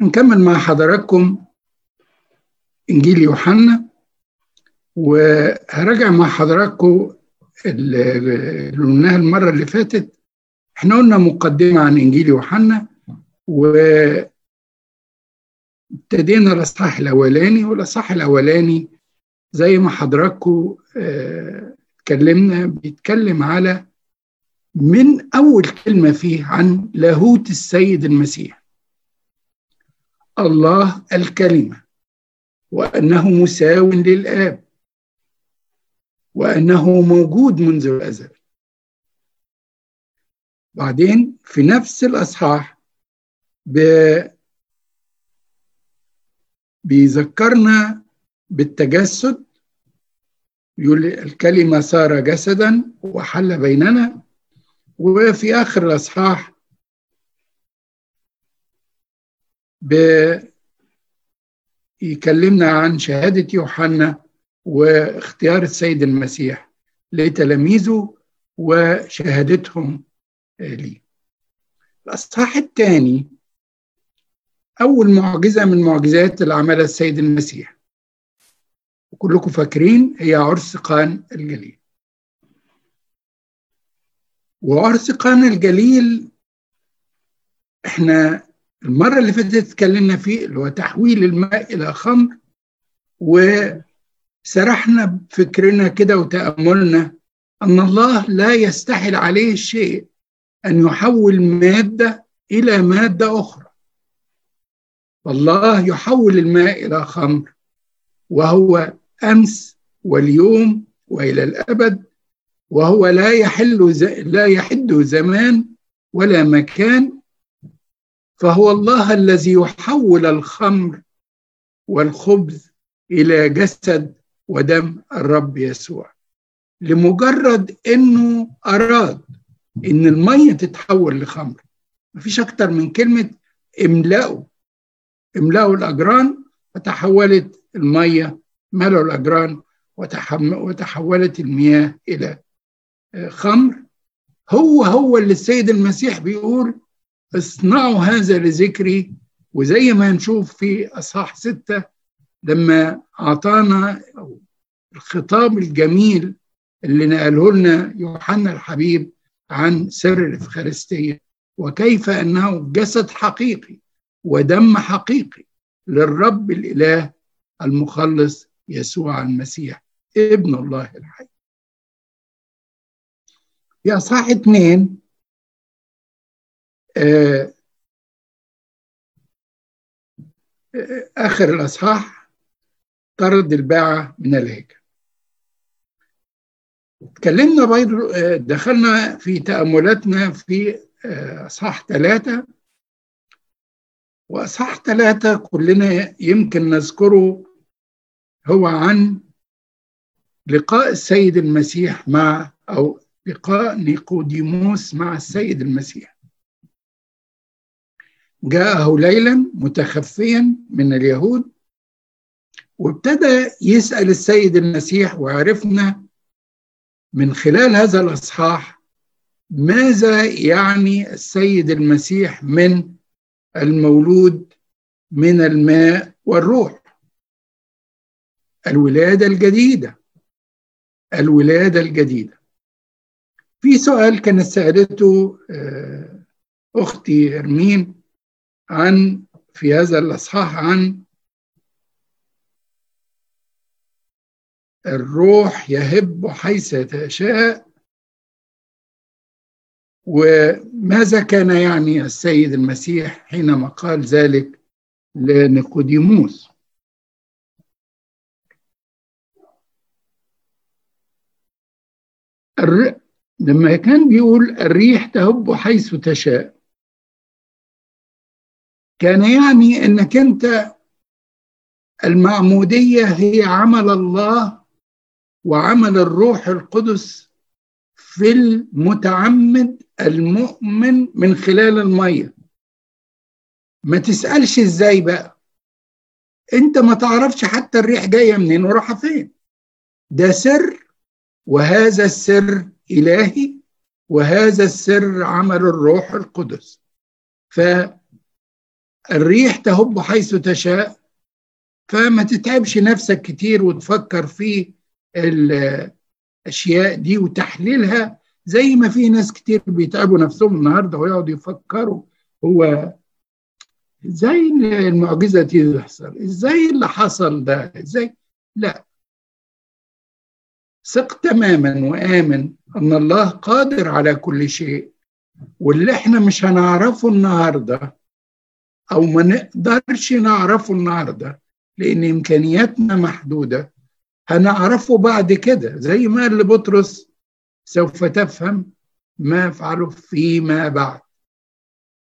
نكمل مع حضراتكم إنجيل يوحنا وهراجع مع حضراتكم اللي قلناها المرة اللي فاتت. إحنا قلنا مقدمة عن إنجيل يوحنا وابتدينا الأصحاح الأولاني والأصحاح الأولاني زي ما حضراتكم اتكلمنا بيتكلم على من أول كلمة فيه عن لاهوت السيد المسيح. الله الكلمة وأنه مساو للآب وأنه موجود منذ الأزل. بعدين في نفس الأصحاح ب... بيذكرنا بالتجسد يقول الكلمة صار جسدا وحل بيننا وفي آخر الأصحاح بيكلمنا عن شهادة يوحنا واختيار السيد المسيح لتلاميذه وشهادتهم ليه الأصحاح الثاني أول معجزة من معجزات اللي عملها السيد المسيح. وكلكم فاكرين هي عرس قان الجليل. وعرس قان الجليل إحنا المرة اللي فاتت اتكلمنا فيه اللي هو تحويل الماء إلى خمر وسرحنا بفكرنا كده وتأملنا أن الله لا يستحل عليه الشيء أن يحول مادة إلى مادة أخرى فالله يحول الماء إلى خمر وهو أمس واليوم وإلى الأبد وهو لا يحل. لا يحد زمان ولا مكان فهو الله الذي يحول الخمر والخبز إلى جسد ودم الرب يسوع. لمجرد إنه أراد إن المية تتحول لخمر. مفيش أكتر من كلمة املأوا املأوا الأجران فتحولت المية ملأوا الأجران وتحولت المياه إلى خمر. هو هو اللي السيد المسيح بيقول اصنعوا هذا لذكري وزي ما نشوف في أصحاح ستة لما أعطانا الخطاب الجميل اللي نقله لنا يوحنا الحبيب عن سر الإفخارستية وكيف أنه جسد حقيقي ودم حقيقي للرب الإله المخلص يسوع المسيح ابن الله الحي. في أصحاح اثنين آخر الأصحاح طرد الباعة من الهيكل. اتكلمنا برضه دخلنا في تأملاتنا في أصحاح ثلاثة وأصحاح ثلاثة كلنا يمكن نذكره هو عن لقاء السيد المسيح مع أو لقاء نيقوديموس مع السيد المسيح. جاءه ليلا متخفيا من اليهود وابتدى يسأل السيد المسيح وعرفنا من خلال هذا الإصحاح ماذا يعني السيد المسيح من المولود من الماء والروح. الولادة الجديدة الولادة الجديدة. في سؤال كانت سالته أختي إرمين عن في هذا الإصحاح عن الروح يهب حيث تشاء وماذا كان يعني السيد المسيح حينما قال ذلك لنيقوديموس. لما كان بيقول الريح تهب حيث تشاء كان يعني إنك أنت المعمودية هي عمل الله وعمل الروح القدس في المتعمد المؤمن من خلال المية. ما تسألش إزاي بقى؟ أنت ما تعرفش حتى الريح جاية منين ورايحه فين. ده سر وهذا السر إلهي وهذا السر عمل الروح القدس. ف الريح تهب حيث تشاء فما تتعبش نفسك كتير وتفكر في الأشياء دي وتحليلها زي ما في ناس كتير بيتعبوا نفسهم النهارده ويقعدوا يفكروا هو إزاي المعجزة دي تحصل؟ إزاي اللي حصل ده؟ إزاي؟ لا. ثق تماما وآمن أن الله قادر على كل شيء واللي إحنا مش هنعرفه النهارده أو ما نقدرش نعرفه النهارده لأن إمكانياتنا محدودة. هنعرفه بعد كده زي ما قال لبطرس سوف تفهم ما أفعله فيما بعد.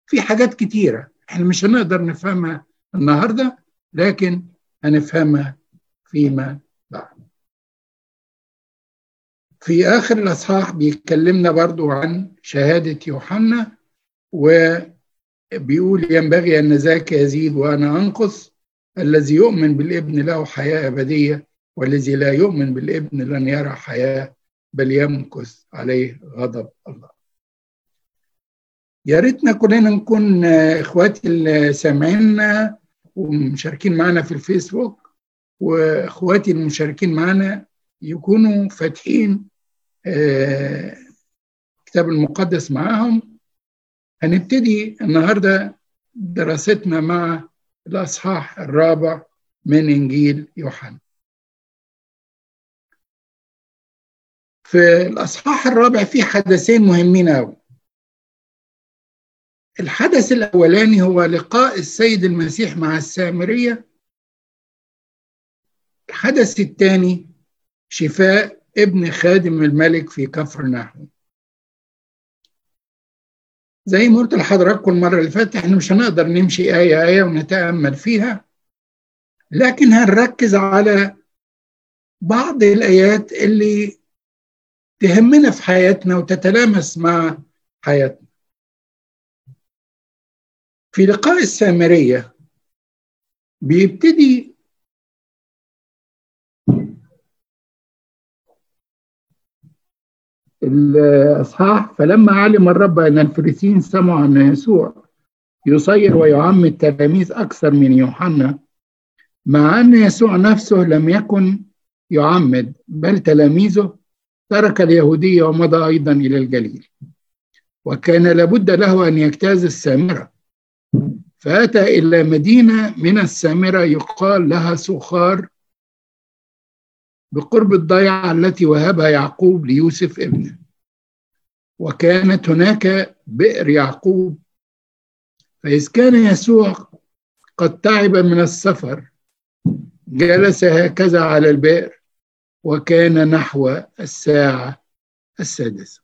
في حاجات كتيرة إحنا مش هنقدر نفهمها النهارده لكن هنفهمها فيما بعد. في آخر الأصحاح بيتكلمنا برضو عن شهادة يوحنا وبيقول ينبغي أن ذاك يزيد وأنا أنقص الذي يؤمن بالابن له حياة أبدية والذي لا يؤمن بالابن لن يرى حياة بل يمكث عليه غضب الله. يا ريتنا كلنا نكون إخواتي اللي سامعيننا ومشاركين معنا في الفيسبوك وإخواتي المشاركين معنا يكونوا فاتحين الكتاب المقدس معاهم هنبتدي النهارده دراستنا مع الأصحاح الرابع من إنجيل يوحنا. في الأصحاح الرابع في حدثين مهمين قوي الحدث الأولاني هو لقاء السيد المسيح مع السامرية. الحدث الثاني شفاء ابن خادم الملك في كفر نحو زي ما قلت لحضراتكم المرة اللي فاتت إحنا مش هنقدر نمشي آية آية ونتأمل فيها لكن هنركز على بعض الآيات اللي تهمنا في حياتنا وتتلامس مع حياتنا. في لقاء السامرية بيبتدي الأصحاح فلما علم الرب أن الفريسيين سمعوا أن يسوع يصير ويعم التلاميذ أكثر من يوحنا مع أن يسوع نفسه لم يكن يعمد بل تلاميذه ترك اليهودية ومضى أيضا إلى الجليل. وكان لابد له أن يجتاز السامرة. فأتى إلى مدينة من السامرة يقال لها سخار بقرب الضيعة التي وهبها يعقوب ليوسف ابنه. وكانت هناك بئر يعقوب. فإذ كان يسوع قد تعب من السفر جلس هكذا على البئر وكان نحو الساعة السادسة.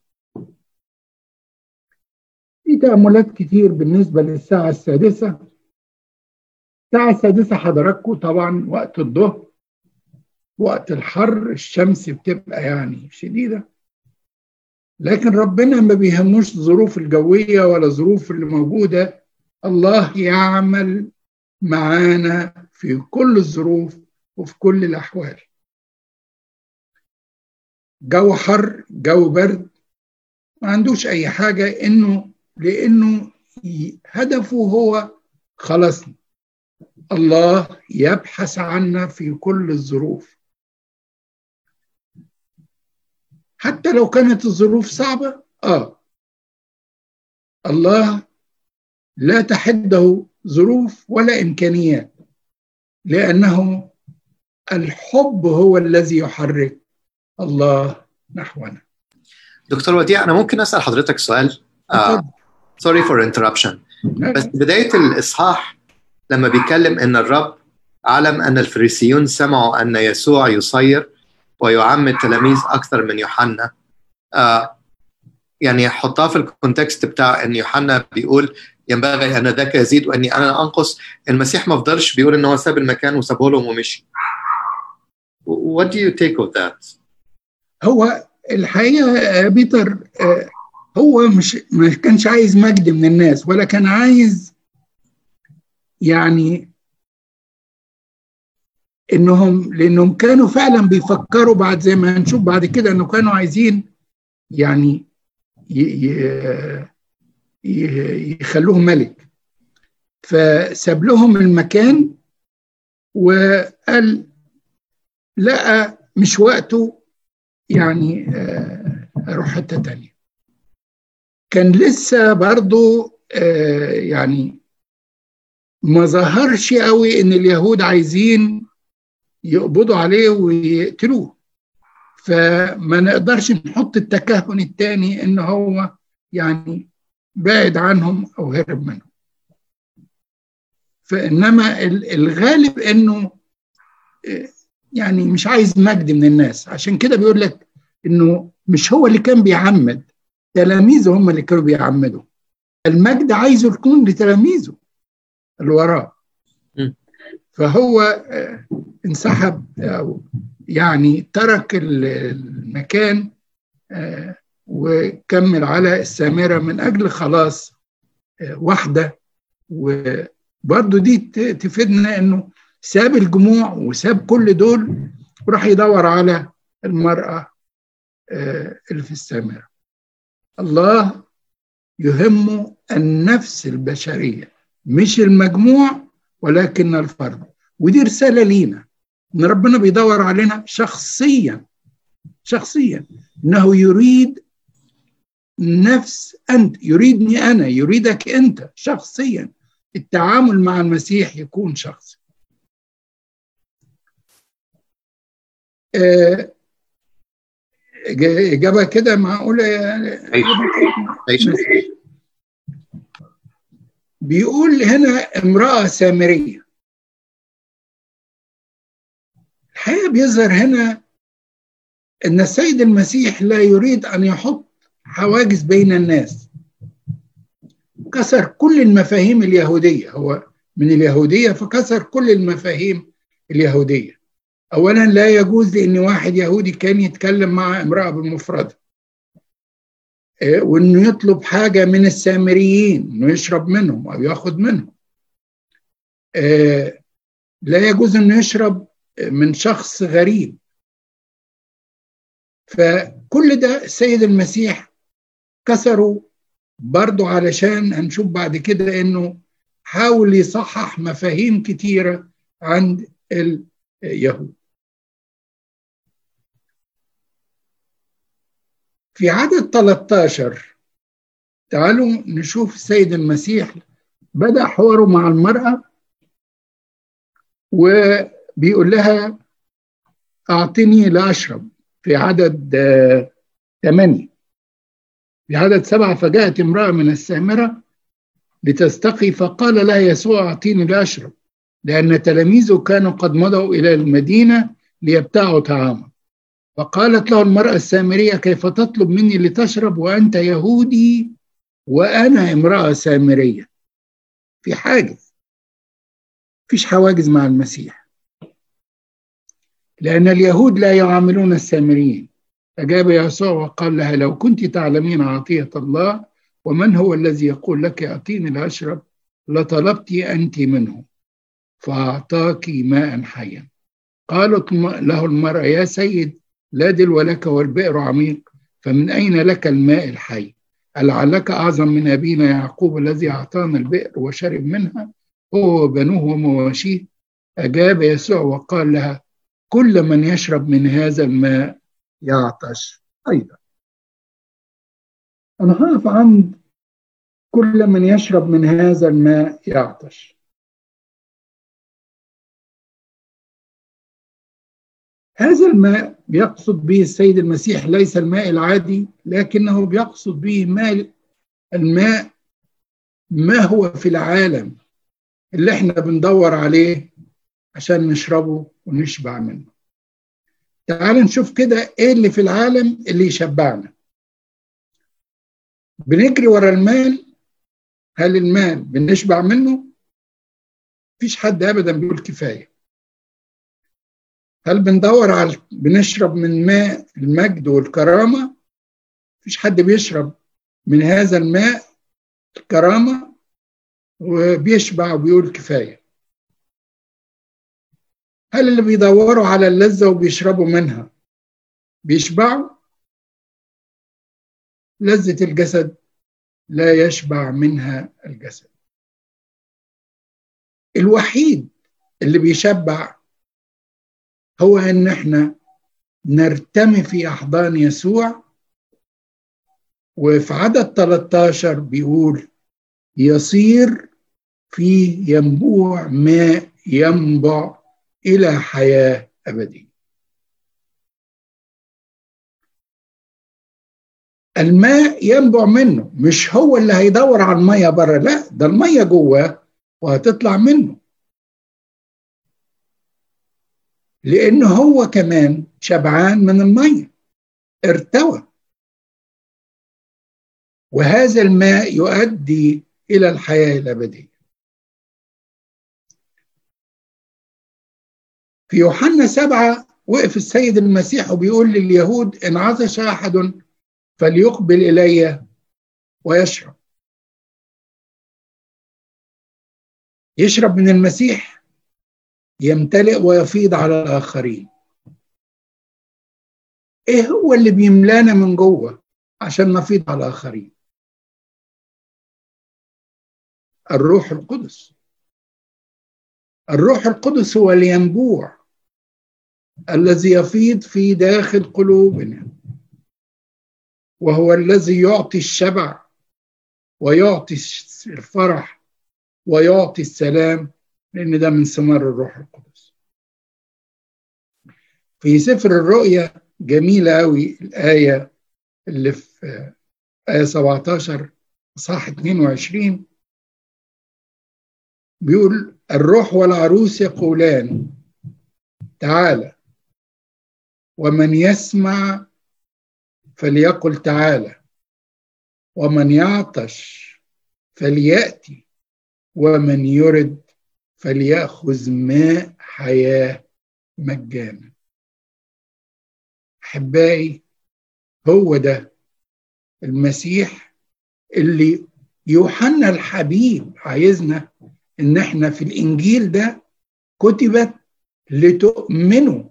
في تأملات كتير بالنسبة للساعة السادسة. الساعة السادسة حضراتكم طبعا وقت الظهر. وقت الحر الشمس بتبقى يعني شديدة. لكن ربنا ما بيهموش الظروف الجوية ولا الظروف اللي موجودة. الله يعمل معانا في كل الظروف وفي كل الأحوال. جو حر جو برد ما عندوش أي حاجة إنه لأنه هدفه هو خلصنا الله يبحث عنا في كل الظروف. حتى لو كانت الظروف صعبة آه. الله لا تحده ظروف ولا إمكانيات لأنه الحب هو الذي يحرك الله نحونا. دكتور وديع أنا ممكن أسأل حضرتك سؤال؟ sorry for interruption بس بداية الإصحاح لما بيتكلم إن الرب علم أن الفريسيون سمعوا أن يسوع يصير ويعم التلاميذ أكثر من يوحنا. آه يعني حطها في ال context بتاع إن يوحنا بيقول ينبغي أن ذاك يزيد وإني أنا أنقص. المسيح ما فضلش بيقول إن هو ساب المكان وسابه لهم ومشي. What do you take of that? هو الحقيقة بيتر هو مش ما كانش عايز مجد من الناس ولا كان عايز يعني إنهم لأنهم كانوا فعلا بيفكروا بعد زي ما هنشوف بعد كده إنه كانوا عايزين يعني يخلوه ملك. فساب لهم المكان وقال لقى مش وقته يعني أروح حتة تانية. كان لسه برضو يعني ما ظهرش قوي إن اليهود عايزين يقبضوا عليه ويقتلوه. فما نقدرش نحط التكهن الثاني إن هو يعني بعد عنهم أو هرب منهم. فإنما الغالب إنه يعني مش عايز مجد من الناس. عشان كده بيقول لك إنه مش هو اللي كان بيعمد تلاميذه هم اللي كانوا بيعمدوا. المجد عايزه يكون لتلاميذه اللي وراه. فهو انسحب أو يعني ترك المكان وكمل على السامرة من أجل خلاص واحدة. وبرضه دي تفيدنا أنه ساب الجموع وساب كل دول وراح يدور على المرأة اللي في السامرة. الله يهمه النفس البشرية مش المجموع ولكن الفرد. ودي رسالة لينا. إن ربنا بيدور علينا شخصيا. شخصيا. إنه يريد نفس أنت. يريدني أنا. يريدك أنت. شخصيا. التعامل مع المسيح يكون شخصي. إجابة كده معقولة بيقول هنا امرأة سامرية. الحقيقة بيظهر هنا أن السيد المسيح لا يريد أن يحط حواجز بين الناس. كسر كل المفاهيم اليهودية. هو من اليهودية فكسر كل المفاهيم اليهودية. أولا لا يجوز لأن واحد يهودي كان يتكلم مع امرأة بالمفردة. وإنه يطلب حاجة من السامريين إنه يشرب منهم أو ياخد منهم. لا يجوز إنه يشرب من شخص غريب. فكل ده السيد المسيح كسره برضه علشان هنشوف بعد كده إنه حاول يصحح مفاهيم كتيرة عند اليهود. في عدد 13 تعالوا نشوف السيد المسيح بدأ حواره مع المرأة وبيقول لها أعطني لأشرب في عدد ثمانية. في عدد سبعة فجاءت امرأة من السامرة لتستقي فقال لها يسوع أعطيني لأشرب لأن تلاميذه كانوا قد مضوا إلى المدينة ليبتاعوا طعاما. فقالت له المرأة السامرية كيف تطلب مني لتشرب وأنت يهودي وأنا امرأة سامرية؟ في حاجز. فيش حواجز مع المسيح. لأن اليهود لا يعاملون السامريين. أجاب يسوع وقال لها لو كنت تعلمين عطية الله ومن هو الذي يقول لك أعطيني لأشرب لطلبت أنت منه فأعطاك ماء حيا. قالت له المرأة يا سيد لا دلو لك والبئر عميق. فمن أين لك الماء الحي؟ ألعلك أعظم من أبينا يعقوب الذي أعطانا البئر وشرب منها؟ هو وبنوه ومواشيه. أجاب يسوع وقال لها كل من يشرب من هذا الماء يعطش أيضا. أنا هقف عند كل من يشرب من هذا الماء يعطش. هذا الماء بيقصد به السيد المسيح ليس الماء العادي لكنه بيقصد به ماء الماء ما هو في العالم اللي إحنا بندور عليه عشان نشربه ونشبع منه. تعال نشوف كده إيه اللي في العالم اللي يشبعنا. بنجري ورا المال. هل المال بنشبع منه؟ مفيش حد ابدا بيقول كفاية. هل بندور على بنشرب من ماء المجد والكرامة؟ مفيش حد بيشرب من هذا الماء الكرامة وبيشبع وبيقول كفاية. هل اللي بيدوروا على اللذة وبيشربوا منها بيشبعوا؟ لذة الجسد لا يشبع منها الجسد. الوحيد اللي بيشبع هو أن إحنا نرتمي في أحضان يسوع وفي عدد 13 بيقول يصير فيه ينبوع ماء ينبع إلى حياة أبدية. الماء ينبع منه مش هو اللي هيدور على المية بره لا ده المية جواه وهتطلع منه. لأن هو كمان شبعان من المية. ارتوى. وهذا الماء يؤدي إلى الحياة الأبدية. في يوحنا سبعة وقف السيد المسيح وبيقول لليهود إن عطش أحد فليقبل إلي ويشرب. يشرب من المسيح. يمتلئ ويفيض على الآخرين. إيه هو اللي بيملانا من جوه عشان نفيض على الآخرين؟ الروح القدس. الروح القدس هو الينبوع الذي يفيض في داخل قلوبنا وهو الذي يعطي الشبع ويعطي الفرح ويعطي السلام لأن ده من ثمار الروح القدس. في سفر الرؤيا جميلة أوي الآية اللي في آية 17 صح 22 بيقول الروح والعروس يقولان تعالى ومن يسمع فليقل تعالى ومن يعطش فليأتي ومن يرد فليأخذ ماء حياة مجانا. أحبائي هو ده المسيح اللي يوحنا الحبيب عايزنا إن إحنا في الإنجيل ده كتبت لتؤمنوا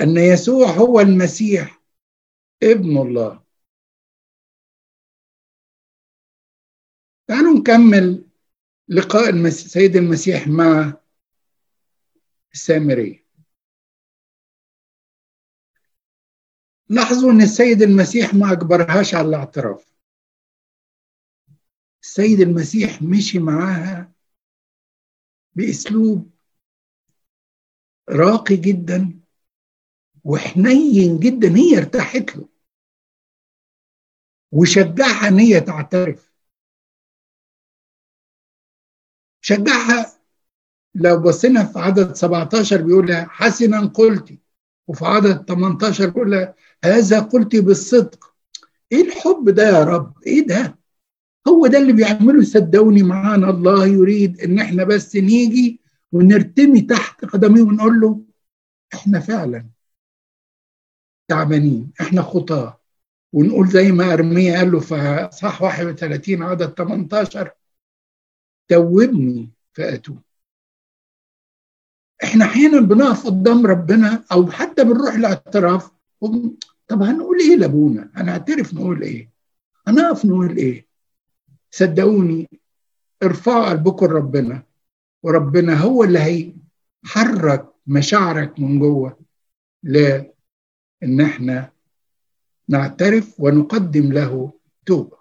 أن يسوع هو المسيح ابن الله. تعالوا نكمل لقاء السيد المسيح مع السامرية لاحظوا إن السيد المسيح ما اجبرهاش على الاعتراف. السيد المسيح مشي معاها بأسلوب راقي جدا وحنين جدا هي ارتاحت له وشجعها إن هي تعترف. شجعها. لو بصينا في عدد 17 بيقول لها حسنا قلتي وفي عدد 18 بيقول لها هذا قلتي بالصدق. إيه الحب ده يا رب؟ إيه ده؟ هو ده اللي بيعمله صدقوني معانا. الله يريد إن إحنا بس نيجي ونرتمي تحت قدميه ونقول له إحنا فعلا تعبانين إحنا خطاة. ونقول زي ما ارميا قال له في صح 31 عدد 18 توبني فاتوب إحنا أحيانا بنقف قدام ربنا أو حتى بنروح الاعتراف طب هنقول إيه لأبونا؟ هنعترف نقول إيه؟ هنقف نقول إيه؟ صدقوني ارفعوا قلبكم لربنا وربنا هو اللي هيحرك مشاعرك من جوه لأن إحنا نعترف ونقدم له توبة.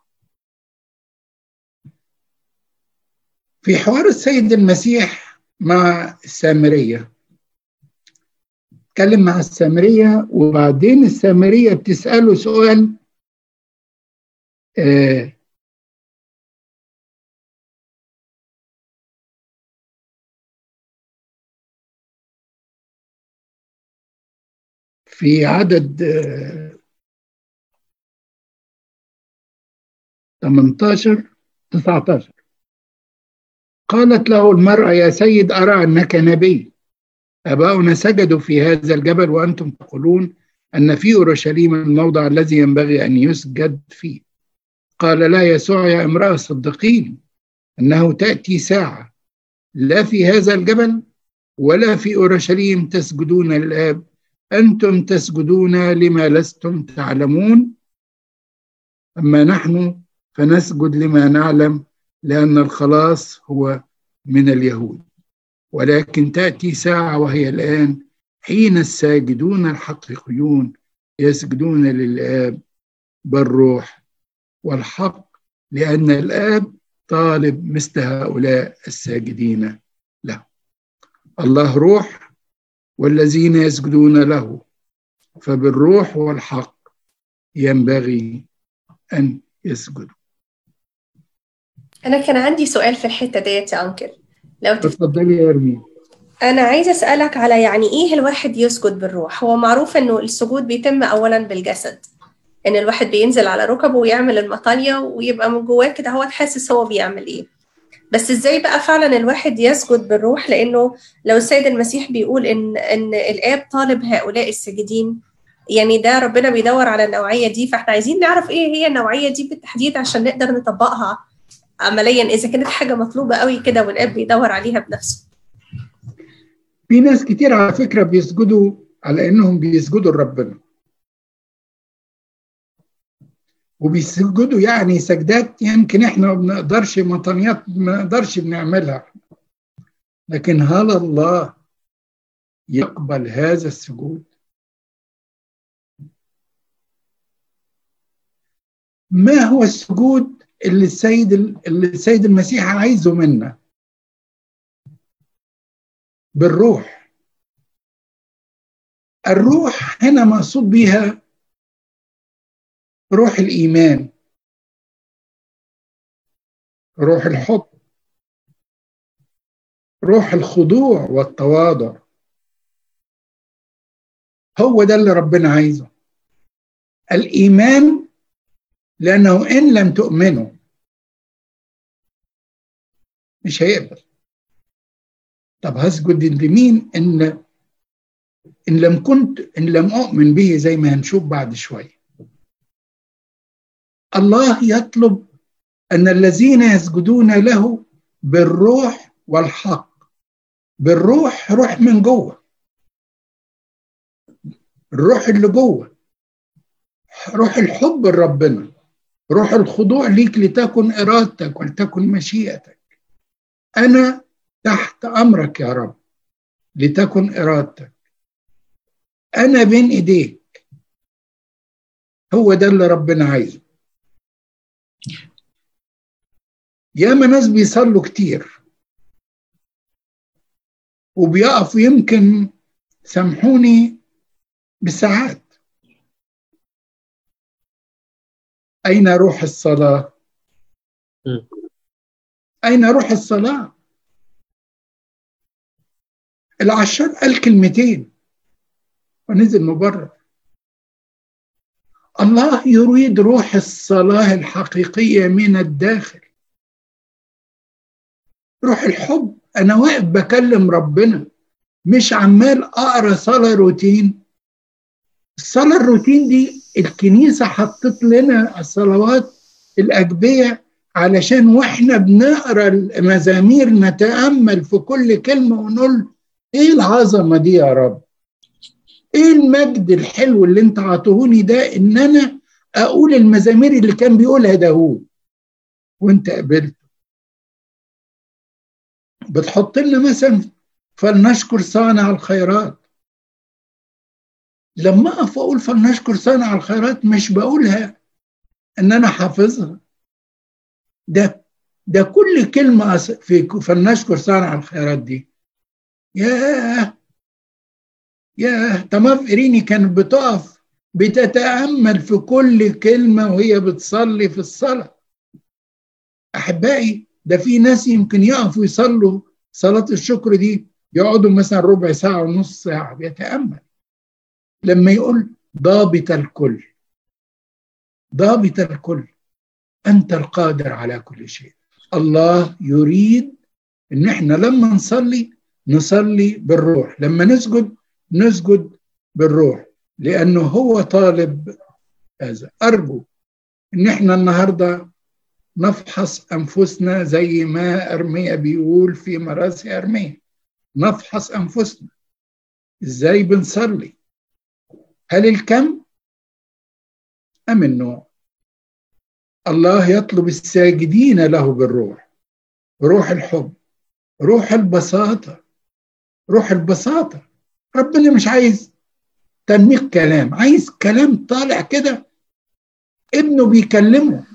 في حوار السيد المسيح مع السامرية. اتكلم مع السامرية وبعدين السامرية بتسأله سؤال آه في عدد آه 18 19 قالت له المرأة يا سيد أرى أنك نبي. أباؤنا سجدوا في هذا الجبل وأنتم تقولون أن في أورشليم الموضع الذي ينبغي أن يسجد فيه. قال لا يسوع يا امرأة صدقين أنه تأتي ساعة. لا في هذا الجبل ولا في أورشليم تسجدون للآب أنتم تسجدون لما لستم تعلمون. أما نحن فنسجد لما نعلم لأن الخلاص هو من اليهود. ولكن تأتي ساعة وهي الآن حين الساجدون الحقيقيون يسجدون للآب بالروح والحق لأن الآب طالب مثل هؤلاء الساجدين له. الله روح والذين يسجدون له فبالروح والحق ينبغي أن يسجدوا. أنا كان عندي سؤال في الحتة ديت يا أنكل. لو تفضلي يا أرمين. أنا عايزة أسألك على يعني إيه الواحد يسجد بالروح؟ هو معروف إنه السجود بيتم أولا بالجسد. إن الواحد بينزل على ركبه ويعمل المطانية ويبقى من جواه كده هو حاسس هو بيعمل إيه. بس إزاي بقى فعلا الواحد يسجد بالروح؟ لأنه لو السيد المسيح بيقول ان إن الآب طالب هؤلاء الساجدين يعني ده ربنا بيدور على النوعية دي فإحنا عايزين نعرف إيه هي النوعية دي بالتحديد عشان نقدر نطبقها. عمليا إذا كانت حاجة مطلوبة قوي كده والآب بيدور عليها بنفسه. في ناس كتير على فكرة بيسجدوا على إنهم بيسجدوا لربنا. وبيسجدوا يعني سجدات يمكن إحنا ما بنقدرش مطنيات ما نقدرش بنعملها. لكن هل الله يقبل هذا السجود؟ ما هو السجود؟ اللي السيد اللي السيد المسيح عايزه منا. بالروح. الروح هنا مقصود بها روح الإيمان. روح الحب. روح الخضوع والتواضع. هو ده اللي ربنا عايزه. الإيمان لأنه إن لم تؤمنوا مش هيقبل. طب هسجد لمين؟ إن إن لم كنت إن لم أؤمن به زي ما هنشوف بعد شوية. الله يطلب أن الذين يسجدون له بالروح والحق. بالروح روح من جوه. الروح اللي جوه. روح الحب لربنا. روح الخضوع ليك لتكن إرادتك ولتكن مشيئتك. أنا تحت أمرك يا رب لتكن إرادتك. أنا بين إيديك. هو ده اللي ربنا عايزه. ياما ناس بيصلوا كتير وبيقفوا يمكن سامحوني بساعات. أين روح الصلاة؟ أين روح الصلاة؟ العشار قال كلمتين ونزل مبرر الله يريد روح الصلاة الحقيقية من الداخل روح الحب أنا واقف بكلم ربنا مش عمال أقرأ صلاة روتين الصلاة الروتين دي الكنيسة حطت لنا الصلوات الأجبية علشان وإحنا بنقرأ المزامير نتأمل في كل كلمة ونقول إيه العظمة دي يا رب؟ إيه المجد الحلو اللي أنت عطوهوني ده إن أنا أقول المزامير اللي كان بيقولها داوود وأنت قبلته بتحط لنا مثلا فلنشكر صانع الخيرات. لما اقف أقول فلنشكر صانع الخيرات مش بقولها إن أنا حافظها. ده ده كل كلمة في فلنشكر صانع الخيرات دي. ياه! ياه! تمام إريني كانت بتقف بتتأمل في كل كلمة وهي بتصلي في الصلاة. أحبائي ده في ناس يمكن يقفوا يصلوا صلاة الشكر دي يقعدوا مثلا ربع ساعة ونص ساعة بيتأمل. لما يقول ضابط الكل ضابط الكل أنت القادر على كل شيء. الله يريد إن إحنا لما نصلي نصلي بالروح لما نسجد نسجد بالروح لأنه هو طالب هذا. أرجو إن إحنا النهاردة نفحص أنفسنا زي ما أرميا بيقول في مراسي أرميا نفحص أنفسنا. إزاي بنصلي؟ هل الكم أم النوع؟ الله يطلب الساجدين له بالروح روح الحب روح البساطة روح البساطة. ربنا مش عايز تنميق كلام عايز كلام طالع كده ابنه بيكلمه.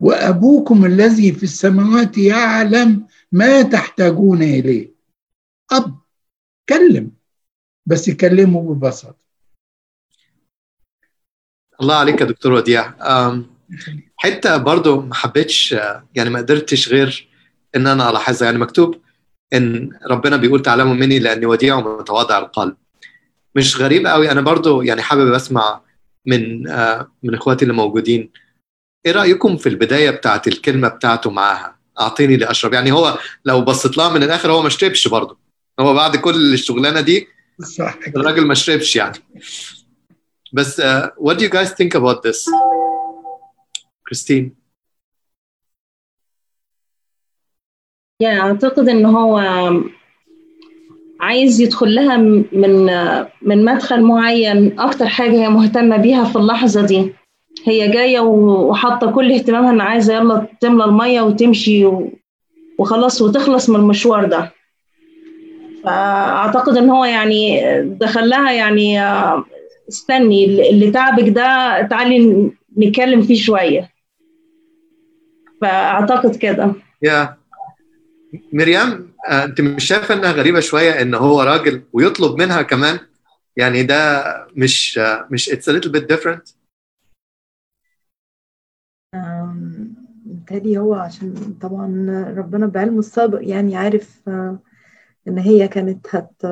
وأبوكم الذي في السماوات يعلم ما تحتاجون إليه. أب كلم. بس يكلمه ببساطة. الله عليك يا دكتور وديع. حتى برضو ما حبيتش يعني ما قدرتش غير إن أنا ألاحظها. يعني مكتوب إن ربنا بيقول تعلموا مني لاني وديع ومتواضع القلب. مش غريب قوي أنا برضو يعني حابب أسمع من من إخواتي اللي موجودين إيه رأيكم في البداية بتاعت الكلمة بتاعته معاها؟ أعطيني لأشرب. يعني هو لو بصيت لها من الآخر هو ما شربش برضه هو بعد كل الشغلانة دي صح الراجل ما شربش يعني. بس uh, what do you guys think about this? كريستين يعني أعتقد إن هو عايز يدخل لها من من مدخل معين. أكتر حاجة هي مهتمة بيها في اللحظة دي. هي جاية وحاطة كل اهتمامها إن عايزة يلا تملى المية وتمشي وخلاص وتخلص من المشوار ده. فأعتقد إن هو يعني دخل لها يعني استني اللي تعبك ده تعالي نتكلم فيه شوية. فأعتقد كده. يا مريم أنت مش شايفة إنها غريبة شوية إن هو راجل ويطلب منها كمان؟ يعني ده مش مش it's a little bit different بالتالي هو عشان طبعا ربنا بعلمه السابق يعني عارف إن هي كانت هت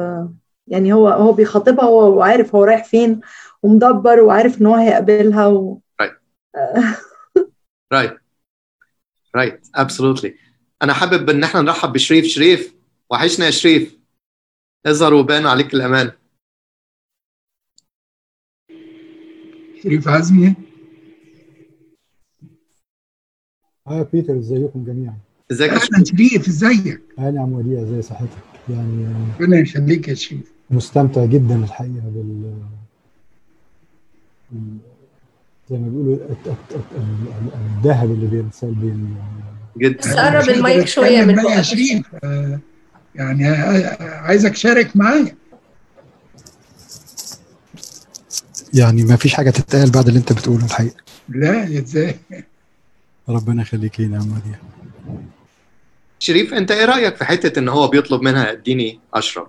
يعني هو هو بيخاطبها وعارف هو رايح فين ومدبر وعارف إن هو هيقابلها و... right. Right. Right. Absolutely. أنا حابب إن إحنا نرحب بشريف. شريف وحشنا يا شريف. اظهر وبان عليك الأمان. شريف عزمي. آه بيتر إزيكم جميعا؟ إزيك يا أهلا شريف؟ إزيك؟ أهلا وديع ازي صحتك؟ يعني ربنا يخليك يا شريف مستمتع جدا الحقيقة بال زي ما بيقولوا الذهب اللي بيرسل بين جدا. بس قرب المايك شوية من يا شريف آه يعني عايزك تشارك معايا. يعني ما فيش حاجة تتقال بعد اللي أنت بتقوله الحقيقة. لا إزاي؟ ربنا يخليك لينا يا شريف أنت إيه رأيك في حتة إن هو بيطلب منها اديني أشرب؟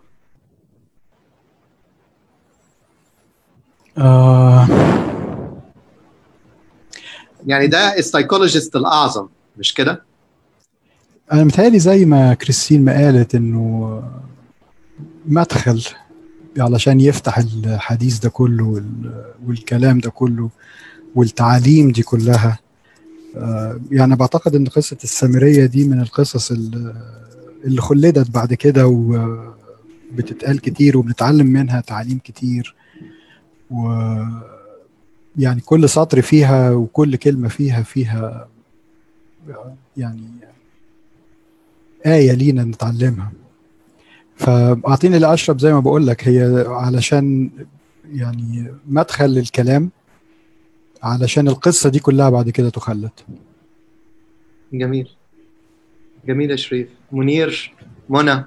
آه. يعني ده السايكولوجيست الأعظم مش كده؟ أنا متهيألي زي ما كريستين ما قالت إنه مدخل علشان يفتح الحديث ده كله والكلام ده كله والتعاليم دي كلها. يعني بعتقد إن قصة السامرية دي من القصص اللي خلدت بعد كده وبتتقال كتير وبنتعلم منها تعاليم كتير. و يعني كل سطر فيها وكل كلمة فيها فيها يعني آية لينا نتعلمها. فأعطيني لأشرب زي ما بقول لك هي علشان يعني مدخل للكلام. علشان القصة دي كلها بعد كده تخلد جميل جميل يا شريف منير منى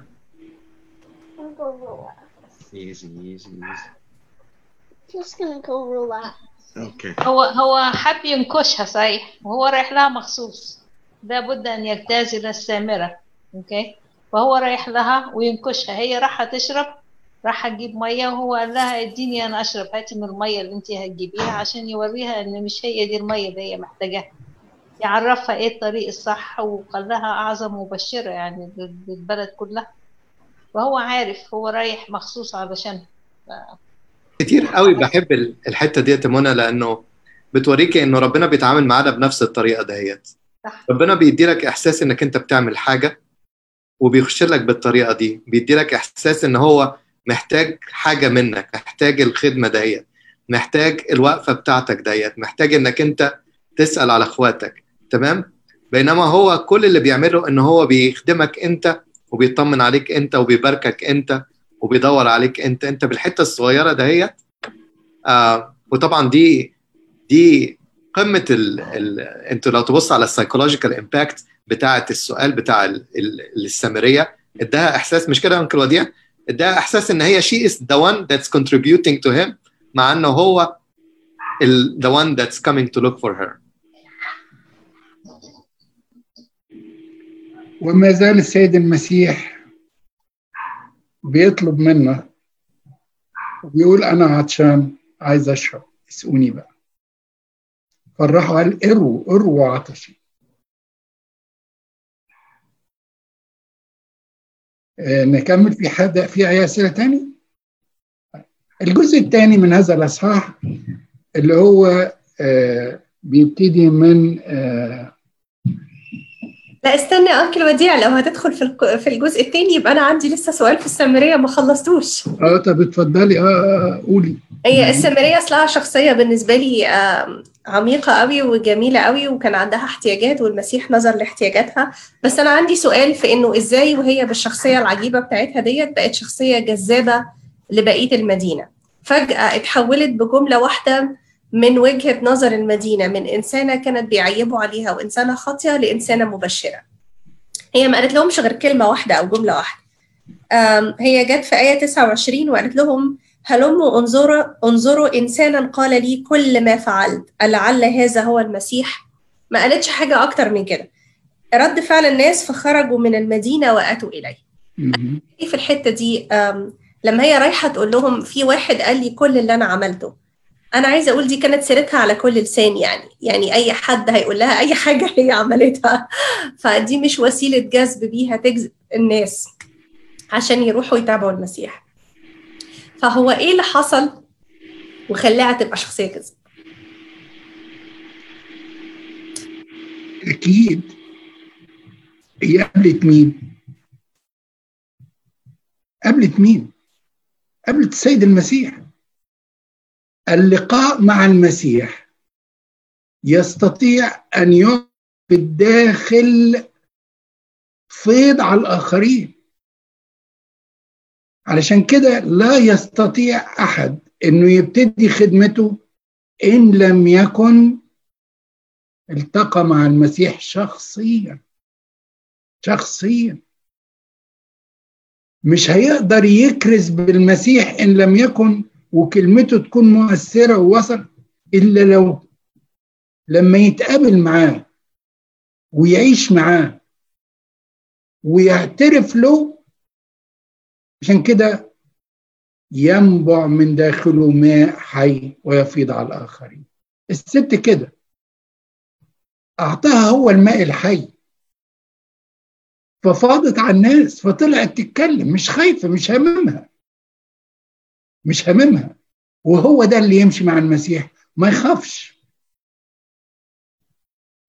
Easy, easy, easy. Just gonna go relax. Okay. هو هو حب ينكشها صحيح وهو رايح لها مخصوص لابد أن يجتاز السامرة أوكي فهو رايح لها وينكشها هي راح تشرب راح تجيب مية وهو قال لها إديني أنا أشرب هاتي من المية اللي انت هتجيبيها عشان يوريها إن مش هي دي المية اللي هي محتاجاها. يعرفها إيه الطريق الصح وقال لها أعظم مبشرة يعني للبلد كلها. وهو عارف هو رايح مخصوص علشان ف... كتير قوي بحب الحتة ديت منى لأنه بتوريكي إنه ربنا بيتعامل معانا بنفس الطريقة دهيت. ربنا بيدي لك إحساس إنك أنت بتعمل حاجة وبيخش لك بالطريقة دي بيدي لك إحساس إن هو محتاج حاجة منك محتاج الخدمة ديت محتاج الوقفة بتاعتك ديت محتاج إنك أنت تسأل على أخواتك تمام؟ بينما هو كل اللي بيعمله إن هو بيخدمك أنت وبيطمن عليك أنت وبيباركك أنت وبيدور عليك أنت أنت بالحتة الصغيرة دهيت آه وطبعا دي دي قمة ال ال أنتوا لو تبص على ال psychological impact بتاعة السؤال بتاع السامرية اداها إحساس مش كده أنكل وديع؟ اداها إحساس إن هي she is the one that's contributing to him مع إنه هو the one that's coming to look for her. وما زال السيد المسيح بيطلب منا وبيقول أنا عطشان عايز أشرب اسقوني بقى. فالراحوا قال اروا اروا عطشي نكمل في حد في أي أسئلة تاني؟ الجزء الثاني من هذا الإصحاح اللي هو آه بيبتدي من آه لا استنى أنكل وديع لو هتدخل في في الجزء الثاني يبقى أنا عندي لسه سؤال في السامريه ما خلصتوش. آه طب اتفضلي آه قولي. هي السامريه أصلها شخصية بالنسبة لي عميقة قوي وجميلة قوي وكان عندها احتياجات والمسيح نظر لاحتياجاتها. بس أنا عندي سؤال في إنه إزاي وهي بالشخصية العجيبة بتاعتها ديت بقت شخصية جذابة لبقية المدينة. فجأة اتحولت بجملة واحدة من وجهة نظر المدينة من إنسانة كانت بيعيبوا عليها وإنسانة خاطئة لإنسانة مبشرة. هي ما قالت لهمش غير كلمة واحدة أو جملة واحدة. هي جت في آية 29 وقالت لهم هلموا انظروا انظروا إنسانا قال لي كل ما فعلت لعل هذا هو المسيح ما قالتش حاجة أكتر من كده. رد فعل الناس فخرجوا من المدينة وأتوا اليه. في الحتة دي لما هي رايحة تقول لهم في واحد قال لي كل اللي أنا عملته أنا عايزة أقول دي كانت سيرتها على كل لسان يعني يعني أي حد هيقول لها أي حاجة هي عملتها. فدي مش وسيلة جذب بيها تجذب الناس عشان يروحوا يتابعوا المسيح. فهو إيه اللي حصل وخلاها تبقى شخصية كذب أكيد. هي قابلت مين؟ قابلت مين؟ قابلت السيد المسيح. اللقاء مع المسيح يستطيع أن يعطي الداخل فيض على الآخرين. علشان كده لا يستطيع أحد إنه يبتدي خدمته إن لم يكن التقى مع المسيح شخصيا. شخصيا. مش هيقدر يكرز بالمسيح إن لم يكن وكلمته تكون مؤثرة ووصل إلا لو لما يتقابل معاه ويعيش معاه ويعترف له عشان كده ينبع من داخله ماء حي ويفيض على الآخرين. الست كده أعطاها هو الماء الحي ففاضت على الناس فطلعت تتكلم مش خايفة مش هممها. مش هممها. وهو ده اللي يمشي مع المسيح. ما يخافش.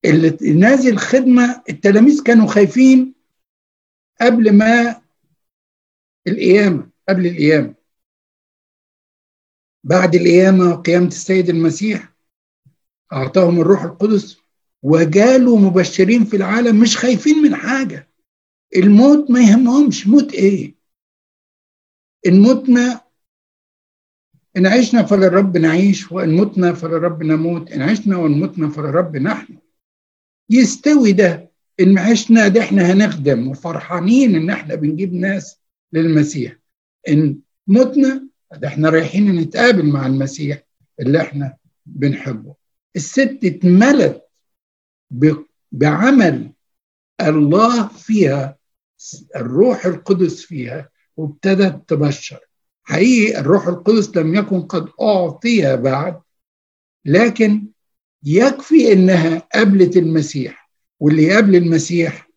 اللي نازل خدمة التلاميذ كانوا خايفين قبل ما القيامة قبل القيامة. بعد القيامة قيامة السيد المسيح أعطاهم الروح القدس وجالوا مبشرين في العالم مش خايفين من حاجة. الموت ما يهمهمش. موت إيه؟ إن متنا إن عشنا فللرب نعيش وإن متنا فللرب نموت. إن عشنا وإن متنا فللرب نحن. يستوي ده إن عشنا ده إحنا هنخدم وفرحانين إن إحنا بنجيب ناس للمسيح. إن متنا ده إحنا رايحين نتقابل مع المسيح اللي إحنا بنحبه. الست اتملت بعمل الله فيها الروح القدس فيها وابتدت تبشر. حقيقي الروح القدس لم يكن قد أعطي بعد لكن يكفي إنها قابلت المسيح واللي قبل المسيح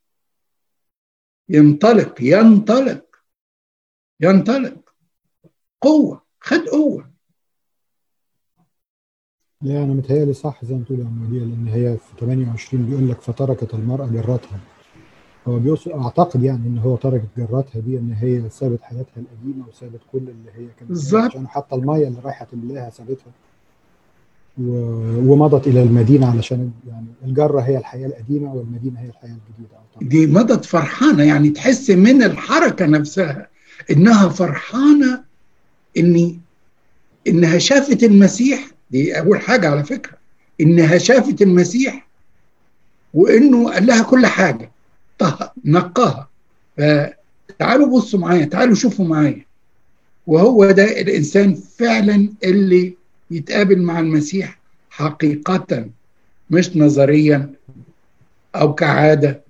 ينطلق ينطلق ينطلق. قوة خد قوة. لا أنا متهيألي صح زي ما تقول يا لأن هي في 28 بيقول لك فتركت المرأة جراتها هو بيوصل أعتقد يعني إن هو تركت جراتها دي إن هي سابت حياتها القديمة وسابت كل اللي هي كانت بالظبط. عشان حتى المية اللي رايحه تملاها سابتها. و... ومضت إلى المدينة علشان يعني الجرة هي الحياة القديمة والمدينة هي الحياة الجديدة. أعتقد. دي مضت فرحانة يعني تحس من الحركة نفسها إنها فرحانة اني إنها شافت المسيح. دي أول حاجة على فكرة. إنها شافت المسيح وإنه قال لها كل حاجة. طه نقاها فتعالوا بصوا معايا تعالوا شوفوا معايا. وهو ده الإنسان فعلا اللي يتقابل مع المسيح حقيقه مش نظريا أو كعادة.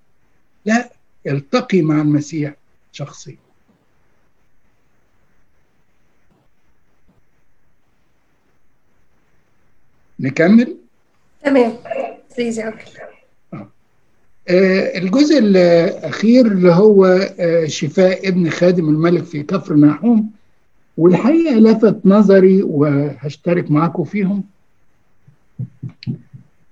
لا يلتقي مع المسيح شخصيا. نكمل؟ تمام. الجزء الأخير اللي هو آه، شفاء ابن خادم الملك في كفر ناحوم والحقيقة لفت نظري وهشترك معاكم فيهم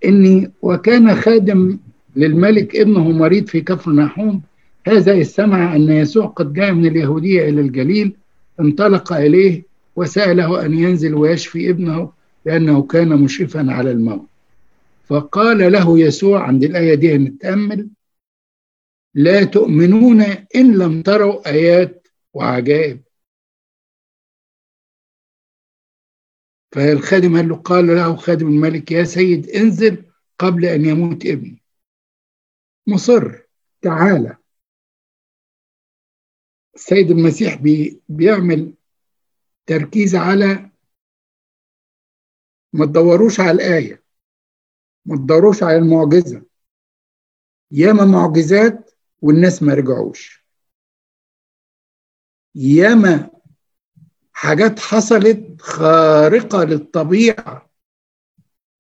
إني وكان خادم للملك ابنه مريض في كفر ناحوم هذا سمع أن يسوع قد جاء من اليهودية إلى الجليل انطلق إليه وسأله أن ينزل ويشفي ابنه لأنه كان مشرفا على الموت. فقال له يسوع عند الآية دي نتأمل لا تؤمنون إن لم تروا آيات وعجائب. فالخادم قال له قال له خادم الملك يا سيد انزل قبل أن يموت ابني. مصر تعالى السيد المسيح بي بيعمل تركيز على ما تدوروش على الآية. ما تدوروش على المعجزة. ياما معجزات والناس ما رجعوش. ياما حاجات حصلت خارقة للطبيعة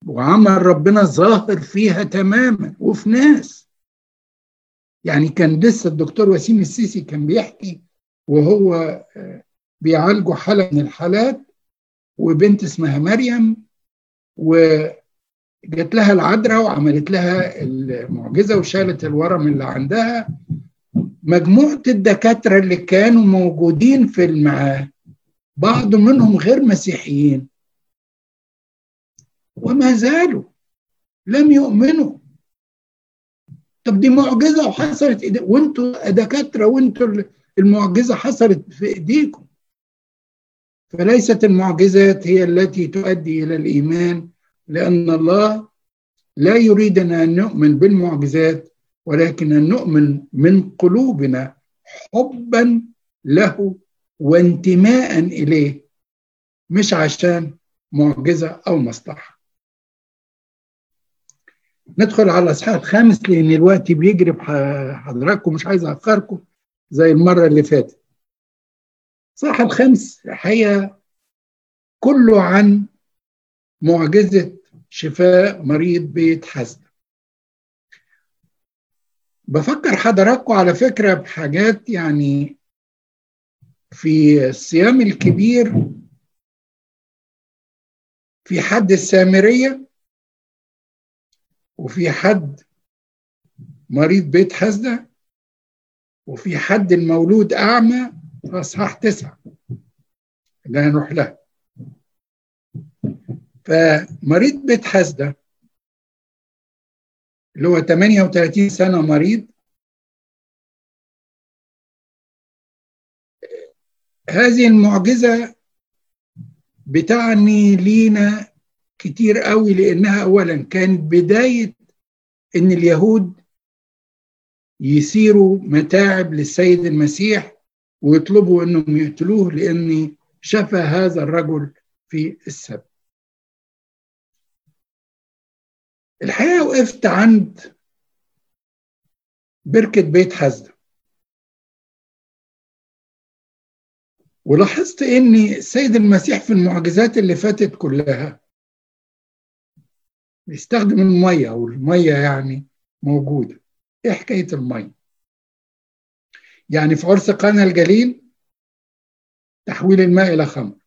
وعمل ربنا ظاهر فيها تماما وفي ناس. يعني كان لسه الدكتور وسيم السيسي كان بيحكي وهو بيعالجوا حالة من الحالات وبنت اسمها مريم وجت لها العذراء وعملت لها المعجزة وشالت الورم اللي عندها. مجموعة الدكاترة اللي كانوا موجودين في المعاه بعض منهم غير مسيحيين. وما زالوا لم يؤمنوا. طب دي معجزة وحصلت. وانتوا دكاترة وانتوا المعجزة حصلت في إيديكم. فليست المعجزات هي التي تؤدي إلى الإيمان. لأن الله لا يريدنا أن نؤمن بالمعجزات ولكن أن نؤمن من قلوبنا حبا له وانتماء إليه مش عشان معجزة أو مصلحة. ندخل على الأصحاح الخامس لأن الوقت بيجري بحضراتكم مش عايز أخركم زي المرة اللي فاتت. صح الخمس الحقيقة كله عن معجزة شفاء مريض بيت حزن بفكر حضراتكم على فكرة بحاجات يعني في الصيام الكبير في حد السامرية وفي حد مريض بيت حزنة وفي حد المولود أعمى في أصحاح تسعة. اللي هنروح لها. فمريض بيت حسدة اللي هو 38 سنة مريض. هذه المعجزة بتعني لينا كتير قوي لأنها أولا كانت بداية إن اليهود يثيروا متاعب للسيد المسيح ويطلبوا إنهم يقتلوه لأني شفى هذا الرجل في السبت. الحقيقة وقفت عند بركة بيت حزده ولاحظت ان السيد المسيح في المعجزات اللي فاتت كلها بيستخدم المية والمية يعني موجودة. إيه حكاية المية؟ يعني في عرس قانا الجليل تحويل الماء إلى خمر.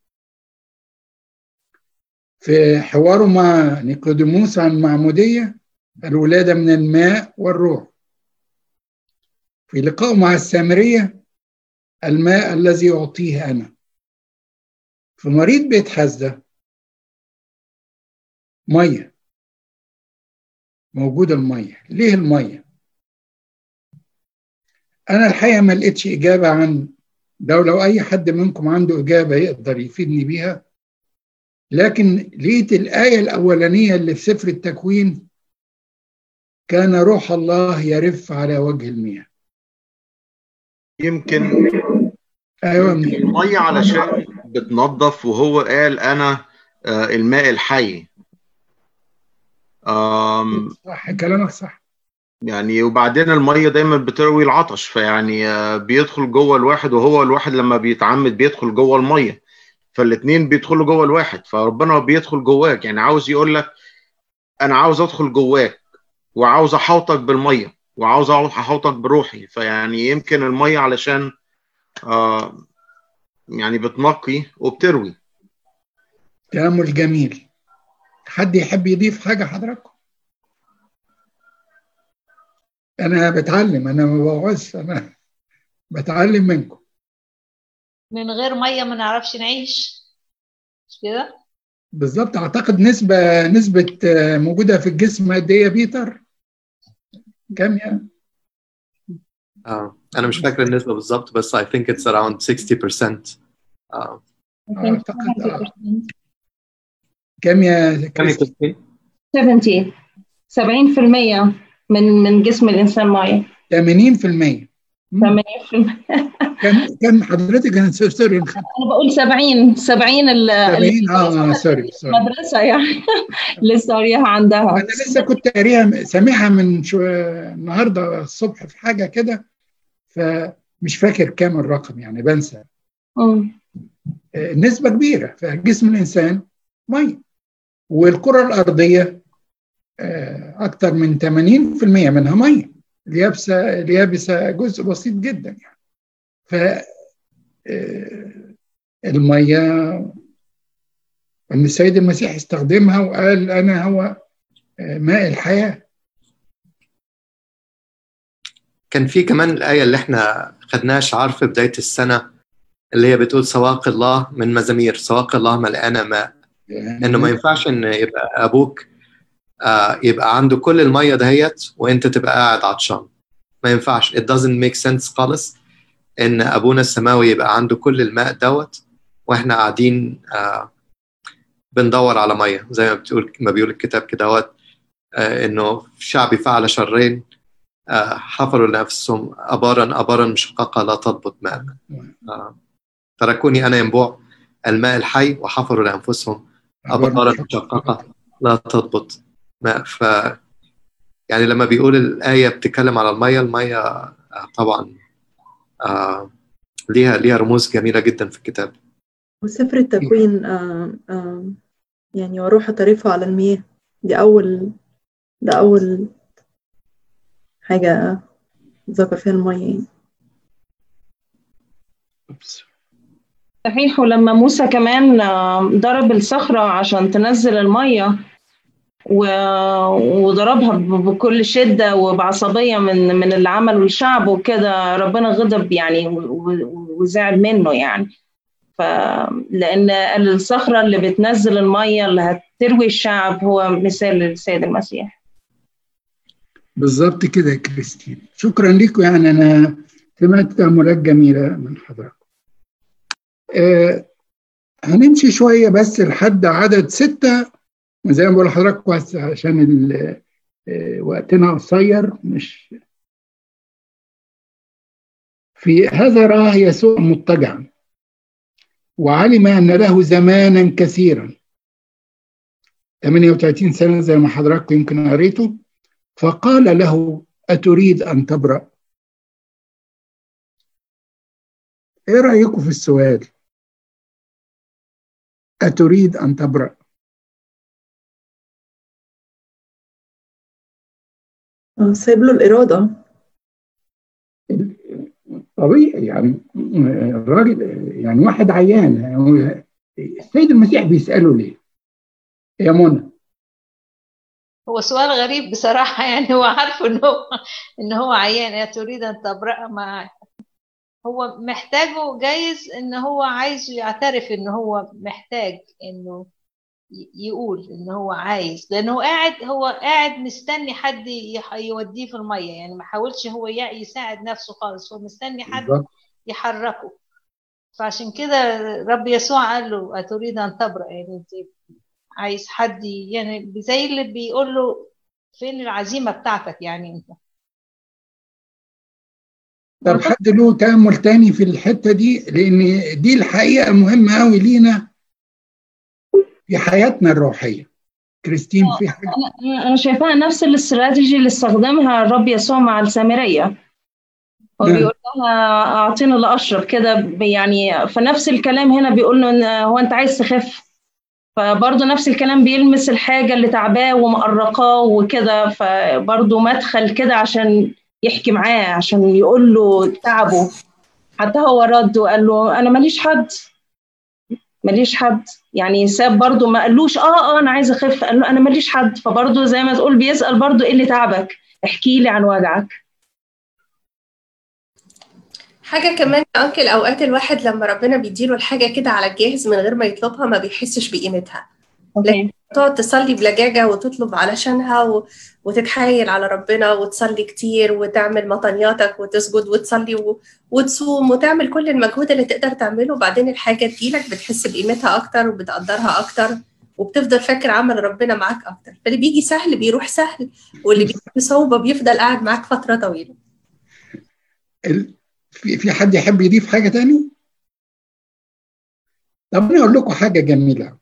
في حواره مع نيقوديموس عن المعمودية الولادة من الماء والروح. في لقائه مع السامرية الماء الذي أعطيه أنا. في مريض بيت حزدة مية. موجودة المية. ليه المية؟ أنا الحقيقة ما لقيتش إجابة عن ده لو أي حد منكم عنده إجابة يقدر يفيدني بيها. لكن لقيت الآية الأولانية اللي في سفر التكوين كان روح الله يرف على وجه المياه. يمكن أيوه. المية علشان بتنظف وهو قال أنا آه، الماء الحي. آم، صح كلامك صح. يعني وبعدين المية دايما بتروي العطش فيعني آه، بيدخل جوه الواحد وهو الواحد لما بيتعمد بيدخل جوه المية. فالاتنين بيدخلوا جوه الواحد فربنا بيدخل جواك. يعني عاوز يقول لك أنا عاوز أدخل جواك وعاوز احوطك بالمية وعاوز احوطك بروحي. فيعني يمكن المية علشان آه يعني بتنقي وبتروي. تأمل جميل. حد يحب يضيف حاجة حضراتكم أنا بتعلم أنا ما بوعظش أنا بتعلم منكم. من غير مية ما نعرفش نعيش مش كده بالظبط أعتقد نسبة نسبة آه، موجودة في الجسم قد يا بيتر؟ كم يعني؟ آه. أنا مش فاكر النسبة بالظبط بس I think it's around 60% آه. أعتقد آه. كم يا كم؟ يكون 70 70% من من جسم الإنسان مية 80% 80% كم كم حضرتك أنا sorry أنا بقول 70 70 ال- 70 آه آه، sorry sorry. المدرسة يعني. لسه قاريها عندها. أنا لسه كنت قاريها سامعها من شو النهارده الصبح في حاجة كده فمش فاكر كام الرقم يعني بنسى. مم. آه، نسبة كبيرة في جسم الإنسان ميه والكرة الأرضية آه، أكثر من 80% منها ميه اليابسة اليابسة جزء بسيط جدا يعني. ف آه، الميه إن السيد المسيح استخدمها وقال أنا هو آه، ماء الحياة. كان في كمان الآية اللي إحنا خدناها شعار في بداية السنة اللي هي بتقول سواق الله من مزامير سواق الله ملقانة ماء. إنه ما ينفعش إن يبقى أبوك آه يبقى عنده كل المية دهيت وانت تبقى قاعد عطشان ما ينفعش. It doesn't make sense خالص إن أبونا السماوي يبقى عنده كل الماء دوت وإحنا قاعدين آه بندور على مية. زي ما بتقول ما بيقول الكتاب كدهوت آه إنه شعبي فعل شرين آه، حفروا لنفسهم أبارا أبارا مشققة لا تضبط ماء. آه، تركوني أنا ينبوع الماء الحي وحفروا لأنفسهم أبارا مشققة لا تضبط. ماء ف يعني لما بيقول الآية بتتكلم على المية المية طبعا آه، ليها ليها رموز جميلة جدا في الكتاب. وسفر التكوين آه آه يعني وروح طريفة على المياه. دي أول ده أول حاجة ذكر فيها المية يعني. صحيح ولما موسى كمان ضرب الصخرة عشان تنزل المية وضربها بكل شدة وبعصبية من من اللي عمله الشعب وكده. ربنا غضب يعني وزعل منه يعني. ف لأن الصخرة اللي بتنزل المية اللي هتروي الشعب هو مثال للسيد المسيح. بالظبط كده يا كريستين. شكرا لكم يعني. أنا سمعت تأملات جميلة من حضراتكم. آه هنمشي شوية بس لحد عدد ستة. زي ما بقول لحضراتكم بس عشان آه، وقتنا قصير مش في هذا راه يسوع مضطجعا وعلم أن له زمانا كثيرا. 38 سنة زي ما حضراتكم يمكن قريتوا فقال له أتريد أن تبرأ؟ إيه رأيكم في السؤال؟ أتريد أن تبرأ؟ سايب له الإرادة. طبيعي يعني الراجل يعني واحد عيان السيد المسيح بيسأله ليه؟ يا منى. هو سؤال غريب بصراحة يعني هو عارفه إن هو إن هو عيان يا تريد أن تبرأ مع هو محتاجه جايز إن هو عايزه يعترف إن هو محتاج إنه يقول إن هو عايز لأنه قاعد هو قاعد مستني حد يوديه في المية يعني ما حاولش هو يساعد نفسه خالص هو مستني حد. يحركه. فعشان كده رب يسوع قال له أتريد أن تبرأ؟ يعني أنت عايز حد يعني زي اللي بيقول له فين العزيمة بتاعتك يعني أنت؟ طب حد له تأمل تاني في الحتة دي؟ لأن دي الحقيقة مهمة أوي لينا. في حياتنا الروحية. كريستين في حاجة؟ أنا أنا شايفاها نفس الاستراتيجي اللي استخدمها الرب يسوع مع السامرية. هو نعم. لها أعطيني اللي اشرب كده يعني فنفس الكلام هنا بيقول له إن هو أنت عايز تخف. فبرضه نفس الكلام بيلمس الحاجة اللي تعباه ومقرقاه وكده. فبرضه مدخل كده عشان يحكي معاه عشان يقول له تعبه. حتى هو رد وقال له أنا ماليش حد. ماليش حد. يعني ساب برضه ما قالوش آه آه أنا عايز أخف. قال له أنا ماليش حد. فبرضه زي ما تقول بيسأل برضه إيه اللي تعبك؟ احكي لي عن وجعك. حاجة كمان يا أنكل أوقات الواحد لما ربنا بيديله الحاجة كده على الجاهز من غير ما يطلبها ما بيحسش بقيمتها. أوكي. تقعد تصلي بلجاجة وتطلب علشانها و... وتتحايل على ربنا وتصلي كتير وتعمل مطنياتك وتسجد وتصلي و... وتصوم وتعمل كل المجهود اللي تقدر تعمله. وبعدين الحاجة تجيلك بتحس بقيمتها أكتر وبتقدرها أكتر وبتفضل فاكر عمل ربنا معاك أكتر. فاللي بيجي سهل بيروح سهل واللي بيجي بصعوبة بيفضل قاعد معاك فترة طويلة. في في حد يحب يضيف حاجة تاني؟ طب أنا أقول لكم حاجة جميلة.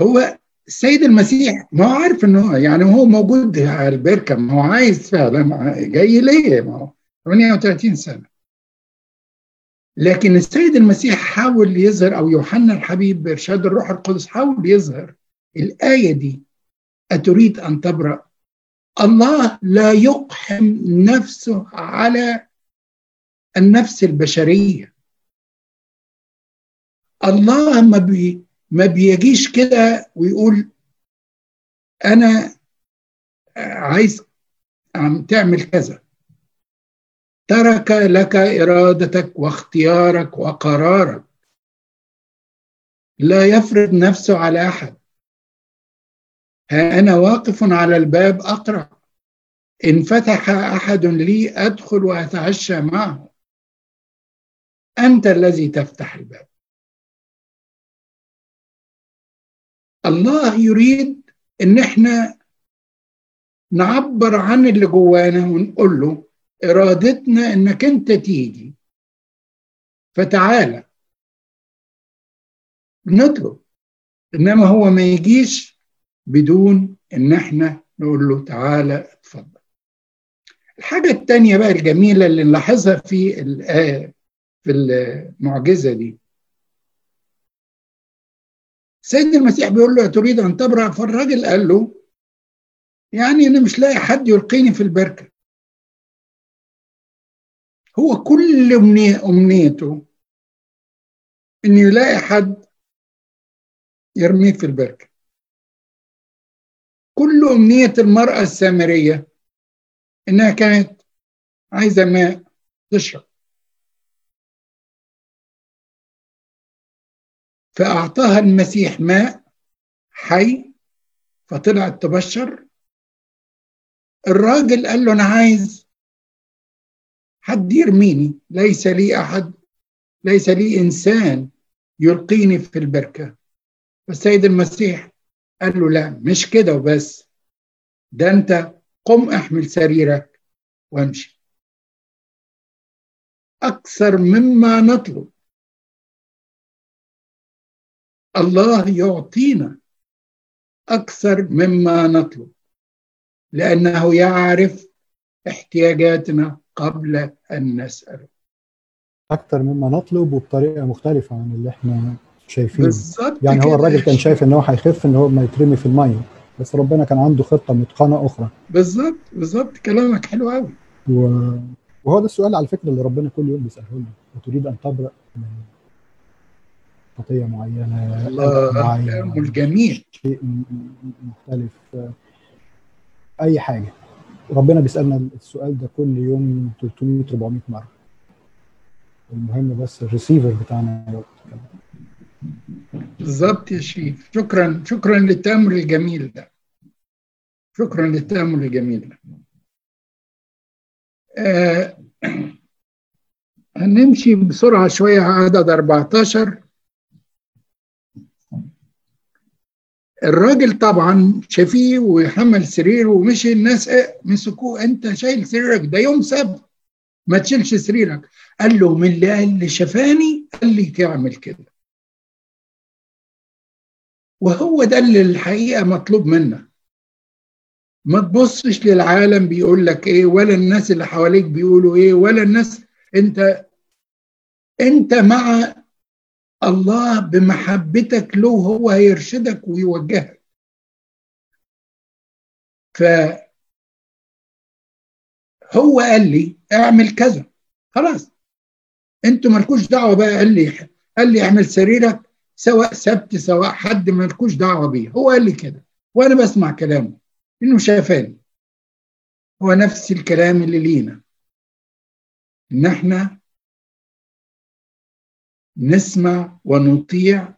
هو السيد المسيح ما هو عارف إن هو يعني هو موجود على البركة ما هو عايز فعلا جاي ليه؟ ما هو 38 سنة. لكن السيد المسيح حاول يظهر أو يوحنا الحبيب بإرشاد الروح القدس حاول يظهر الآية دي. أتريد أن تبرأ؟ الله لا يقحم نفسه على النفس البشرية. الله ما بي ما بيجيش كده ويقول أنا عايز عم تعمل كذا. ترك لك إرادتك واختيارك وقرارك. لا يفرض نفسه على أحد. ها أنا واقف على الباب أقرأ. إن فتح أحد لي أدخل وأتعشى معه. أنت الذي تفتح الباب. الله يريد إن إحنا نعبر عن اللي جوانا ونقول له إرادتنا إنك أنت تيجي. فتعالى. بنطلب إنما هو ما يجيش بدون إن إحنا نقول له تعالى اتفضل. الحاجة التانية بقى الجميلة اللي نلاحظها في الآية في المعجزة دي سيد المسيح بيقول له تريد أن تبرأ؟ فالراجل قال له يعني أنا مش لاقي حد يلقيني في البركة. هو كل أمنيته إنه يلاقي حد يرميه في البركة. كل أمنية المرأة السامرية إنها كانت عايزة ماء تشرب. فأعطاها المسيح ماء حي فطلعت تبشر الراجل قال له أنا عايز حد يرميني ليس لي أحد ليس لي إنسان يلقيني في البركة. فالسيد المسيح قال له لا مش كده وبس ده أنت قم أحمل سريرك وامشي. أكثر مما نطلب الله يعطينا أكثر مما نطلب لأنه يعرف احتياجاتنا قبل أن نسأله. أكتر مما نطلب وبطريقة مختلفة عن اللي إحنا شايفينه. بالظبط يعني هو. الراجل كان شايف إن هو هيخف إن هو ما يترمي في المية بس ربنا كان عنده خطة متقنة أخرى. بالظبط بالظبط. كلامك حلو قوي و... وهو ده السؤال على فكرة اللي ربنا كل يوم بيسأله لنا. وتريد أن تبرأ من خطيه معينة الله جميل شيء مختلف. أي حاجة. ربنا بيسألنا السؤال ده كل يوم 300 400 مرة. المهم بس الريسيفر بتاعنا يلقط بالظبط يا شريف شكرا شكرا للتأمل الجميل ده. شكرا للتأمل الجميل ده. آه هنمشي بسرعة شوية. على عدد 14 الراجل طبعا شافيه وحمل سرير ومشي الناس إيه مسكوه. أنت شايل سريرك؟ ده يوم سبت. ما تشيلش سريرك. قال له من اللي اللي شفاني قال لي تعمل كده. وهو ده اللي الحقيقة مطلوب منا ما تبصش للعالم بيقول لك إيه ولا الناس اللي حواليك بيقولوا إيه ولا الناس. أنت أنت مع الله بمحبتك له هو هيرشدك ويوجهك. ف هو قال لي اعمل كذا. خلاص. أنتوا مالكوش دعوة بقى. قال لي قال لي اعمل سريرك سواء سبت سواء حد مالكوش دعوة بيه. هو قال لي كده. وأنا بسمع كلامه. انه شافاني. هو نفس الكلام اللي لينا. ان إحنا نسمع ونطيع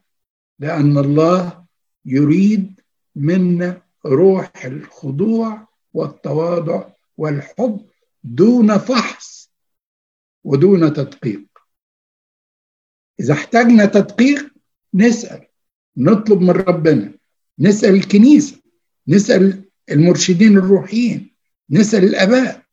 لأن الله يريد منا روح الخضوع والتواضع والحب دون فحص ودون تدقيق. إذا احتاجنا تدقيق نسأل نطلب من ربنا نسأل الكنيسة نسأل المرشدين الروحيين نسأل الآباء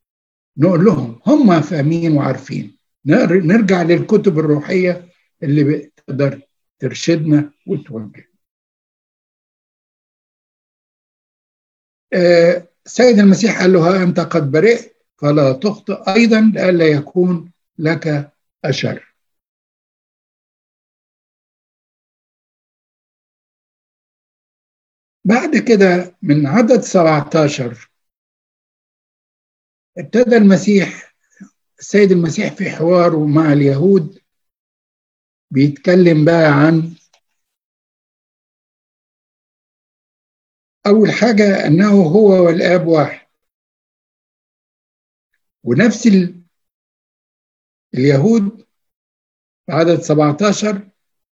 نقول لهم هم فاهمين وعارفين. نرجع للكتب الروحية اللي بتقدر ترشدنا وتوجه. آه سيد المسيح قال له ها أنت قد برئت فلا تخطئ أيضا لئلا يكون لك أشر. بعد كده من عدد 17 ابتدى المسيح السيد المسيح في حواره مع اليهود بيتكلم بقى عن أول حاجة أنه هو والآب واحد. ونفس ال... اليهود عدد 17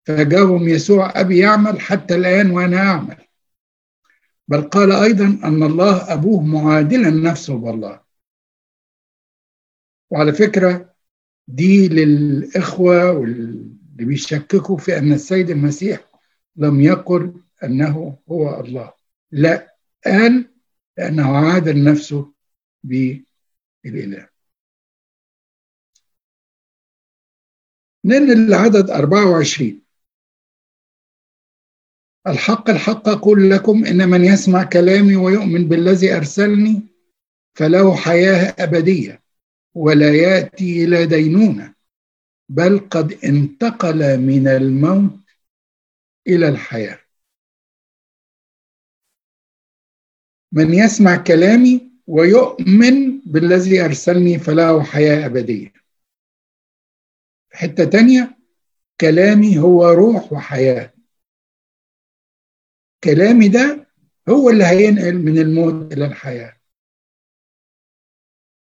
فجاءهم يسوع أبي يعمل حتى الآن وأنا أعمل. بل قال أيضا أن الله أبوه معادلا نفسه بالله. وعلى فكرة دي للإخوة واللي بيشككوا في أن السيد المسيح لم يقل أنه هو الله. لا قال لأنه عادل نفسه بالإله ننقل لعدد 24 الحق الحق أقول لكم إن من يسمع كلامي ويؤمن بالذي أرسلني فله حياة أبدية ولا يأتي إلى دينونة. بل قد انتقل من الموت إلى الحياة. من يسمع كلامي ويؤمن بالذي أرسلني فله حياة أبدية. حتة تانية كلامي هو روح وحياة. كلامي ده هو اللي هينقل من الموت إلى الحياة.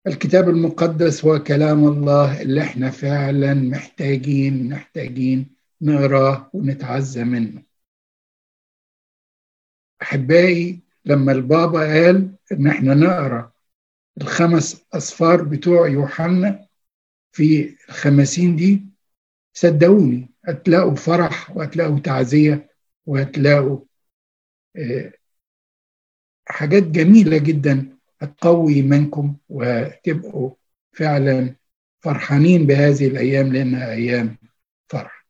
الكتاب المقدس هو كلام الله اللي إحنا فعلا محتاجين محتاجين نقراه ونتعزى منه. أحبائي لما البابا قال إن إحنا نقرأ الخمس أصفار بتوع يوحنا في الخمسين دي صدقوني هتلاقوا فرح وهتلاقوا تعزية وهتلاقوا حاجات جميلة جدا. هتقوي إيمانكم وتبقوا فعلا فرحانين بهذه الأيام لأنها أيام فرح.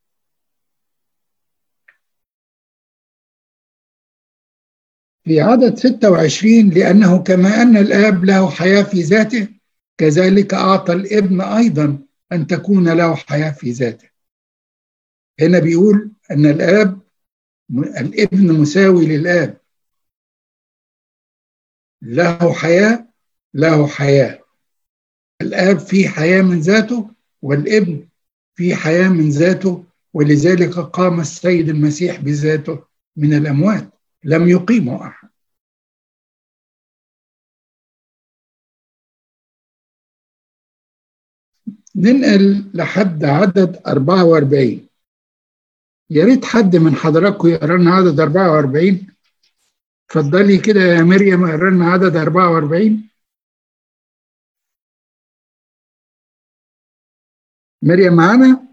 في عدد 26 لأنه كما أن الآب له حياة في ذاته كذلك أعطى الابن أيضا أن تكون له حياة في ذاته. هنا بيقول أن الآب الابن مساوي للآب. له حياة له حياة. الآب فيه حياة من ذاته والابن فيه حياة من ذاته ولذلك قام السيد المسيح بذاته من الأموات. لم يقيمه أحد. ننقل لحد عدد 44 يا ريت حد من حضراتكم يقرأ لنا عدد 44 اتفضلي كده يا مريم اقرأ لنا عدد 44 مريم معانا؟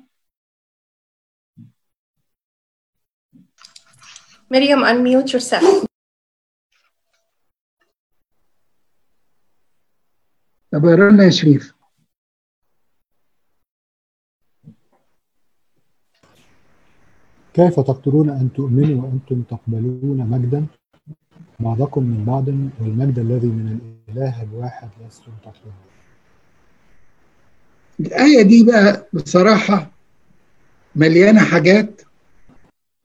Miriam, unmute yourself. طب اقرأ لنا يا شريف. كيف تقدرون أن تؤمنوا وأنتم تقبلون مجدا؟ بعضكم من بعض والمجد الذي من الإله الواحد لستم تطلبون الآية دي بقى بصراحة مليانة حاجات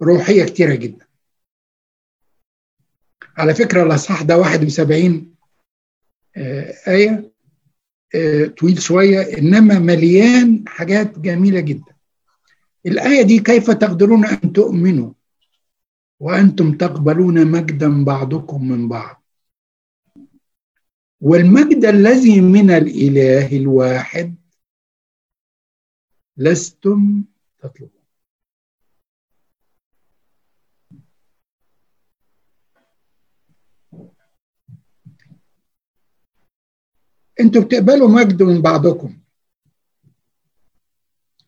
روحية كتيرة جدا. على فكرة الأصحاح ده 71 آه، آية آه، طويل شوية إنما مليان حاجات جميلة جدا. الآية دي كيف تقدرون أن تؤمنوا؟ وأنتم تقبلون مجدا بعضكم من بعض. والمجد الذي من الإله الواحد لستم تطلبون. أنتوا بتقبلوا مجد من بعضكم.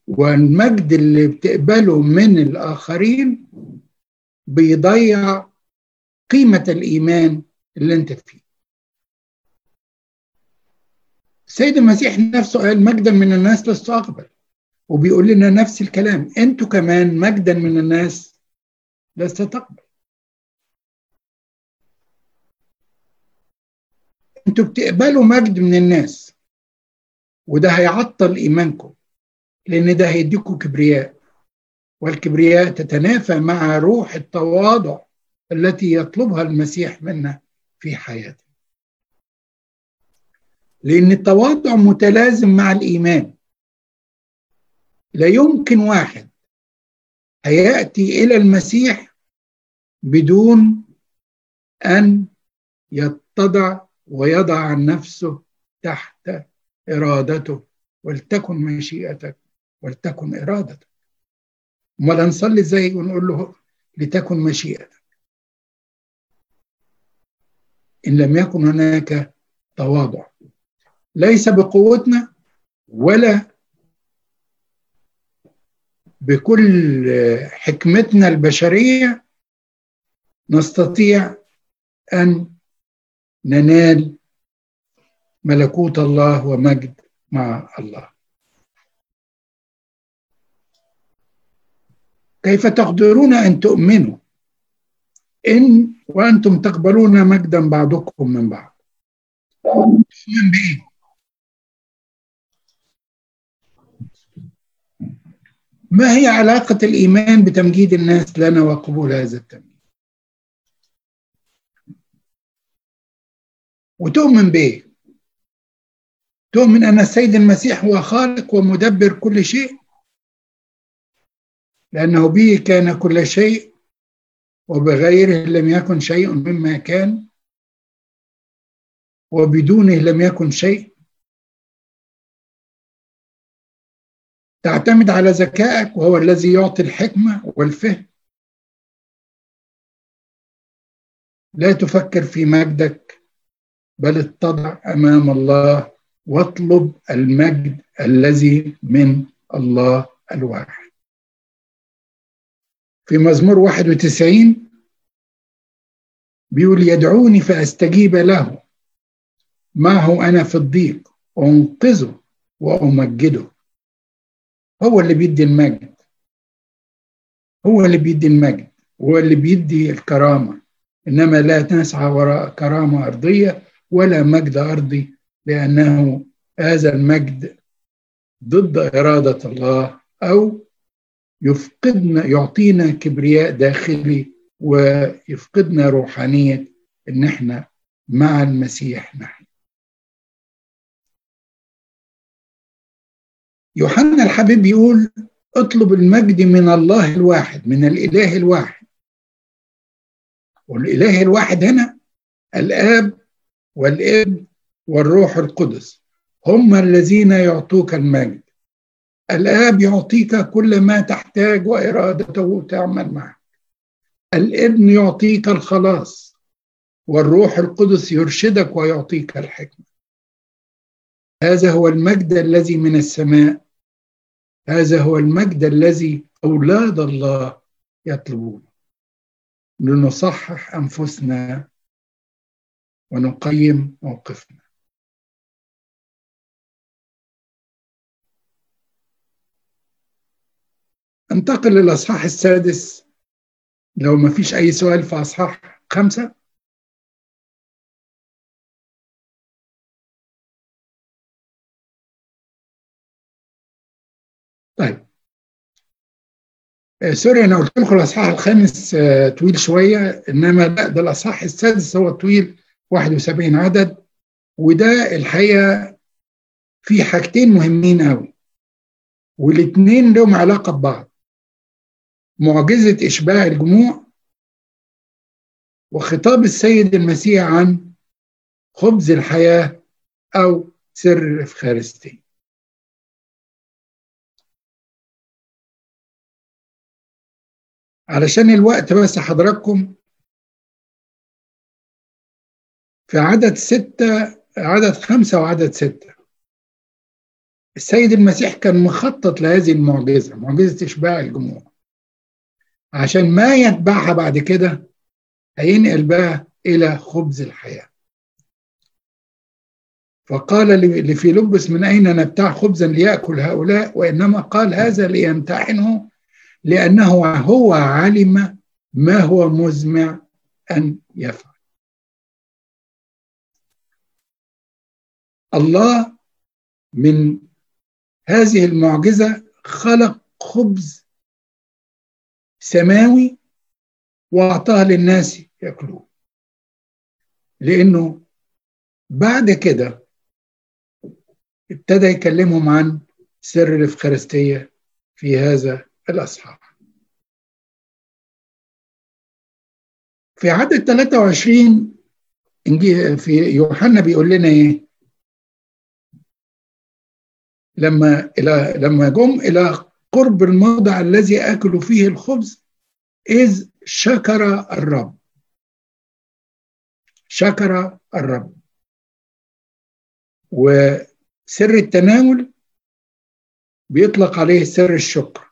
والمجد اللي بتقبله من الآخرين بيضيع قيمة الإيمان اللي أنت فيه. السيد المسيح نفسه قال مجدا من الناس لست أقبل. وبيقول لنا نفس الكلام. أنتوا كمان مجدا من الناس لست تقبل. أنتوا بتقبلوا مجد من الناس. وده هيعطل إيمانكم. لأن ده هيديكم كبرياء. والكبرياء تتنافى مع روح التواضع التي يطلبها المسيح منا في حياته. لأن التواضع متلازم مع الإيمان. لا يمكن واحد هيأتي إلى المسيح بدون أن يتضع ويضع نفسه تحت إرادته ولتكن مشيئتك ولتكن إرادتك امال نصلي إزاي ونقول له لتكن مشيئتك إن لم يكن هناك تواضع. ليس بقوتنا ولا بكل حكمتنا البشرية نستطيع أن ننال ملكوت الله ومجد مع الله. كيف تقدرون أن تؤمنوا؟ إن وأنتم تقبلون مجدا بعضكم من بعض. تؤمن بايه ما هي علاقة الإيمان بتمجيد الناس لنا وقبول هذا التمجيد؟ وتؤمن بإيه؟ تؤمن أن السيد المسيح هو خالق ومدبر كل شيء؟ لأنه به كان كل شيء وبغيره لم يكن شيء مما كان وبدونه لم يكن شيء. تعتمد على ذكائك وهو الذي يعطي الحكمة والفهم. لا تفكر في مجدك بل اتضع أمام الله واطلب المجد الذي من الله الواحد. في مزمور 91 بيقول يدعوني فأستجيب له. معه أنا في الضيق؟ أنقذه وأمجده. هو اللي بيدي المجد. هو اللي بيدي المجد. هو اللي بيدي الكرامة. إنما لا نسعى وراء كرامة أرضية ولا مجد أرضي لأنه هذا المجد ضد إرادة الله أو يفقدنا يعطينا كبرياء داخلي ويفقدنا روحانية إن إحنا مع المسيح نحن. يوحنا الحبيب بيقول اطلب المجد من الله الواحد من الإله الواحد. والإله الواحد هنا الآب والابن والروح القدس. هم الذين يعطوك المجد. الآب يعطيك كل ما تحتاج وإرادته تعمل معك. الابن يعطيك الخلاص والروح القدس يرشدك ويعطيك الحكمة. هذا هو المجد الذي من السماء. هذا هو المجد الذي أولاد الله يطلبون. لنصحح أنفسنا ونقيم موقفنا. انتقل للأصحاح السادس. لو ما فيش أي سؤال في أصحاح خمسة. طيب. آه، سوري أنا قلت لكم الأصحاح الخامس آه، طويل شوية إنما لا ده الأصحاح السادس هو طويل 71 عدد وده الحقيقة في حاجتين مهمين قوي والاثنين لهم علاقة ببعض. معجزة إشباع الجموع وخطاب السيد المسيح عن خبز الحياة أو سر الافخارستيه علشان الوقت بس حضراتكم في عدد ستة عدد خمسة وعدد ستة. السيد المسيح كان مخطط لهذه المعجزة معجزة إشباع الجموع. عشان ما يتبعها بعد كده هينقل بقى إلى خبز الحياة. فقال لفيلبس من أين نبتاع خبزا ليأكل هؤلاء؟ وإنما قال هذا ليمتحنه لأنه هو علم ما هو مزمع أن يفعل. الله من هذه المعجزة خلق خبز سماوي وأعطاه للناس يأكلوه. لأنه بعد كده ابتدى يكلمهم عن سر الإفخارستية في هذا الأصحاح. في عدد 23 في يوحنا بيقول لنا إيه؟ لما إلى لما جم إلى قرب الموضع الذي اكلوا فيه الخبز إذ شكر الرب. شكر الرب. وسر التناول بيطلق عليه سر الشكر.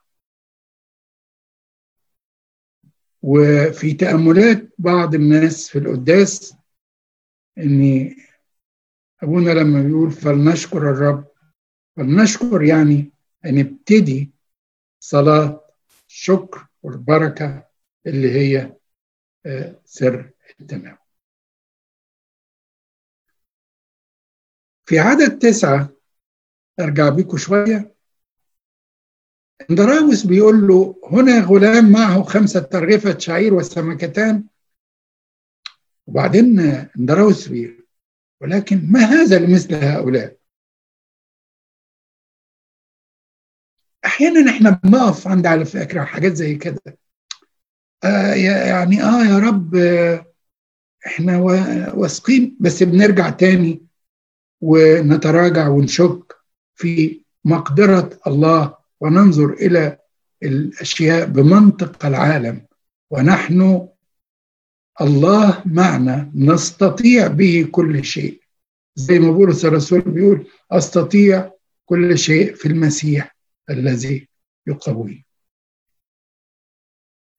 وفي تأملات بعض الناس في القداس إن أبونا لما بيقول فلنشكر الرب فلنشكر يعني نبتدي صلاة الشكر والبركة اللي هي سر التناول في عدد تسعة أرجع بيكم شوية. اندراوس بيقول له هنا غلام معه خمسة ترغفة شعير وسمكتان. وبعدين اندراوس بيقول ولكن ما هذا لمثل هؤلاء؟ أحيانا إحنا بنقف عند على فكرة حاجات زي كده. آه يعني آه يا رب إحنا واثقين بس بنرجع تاني ونتراجع ونشك في مقدرة الله وننظر إلى الأشياء بمنطق العالم ونحن الله معنا نستطيع به كل شيء. زي ما بولس الرسول بيقول أستطيع كل شيء في المسيح. الذي يقوي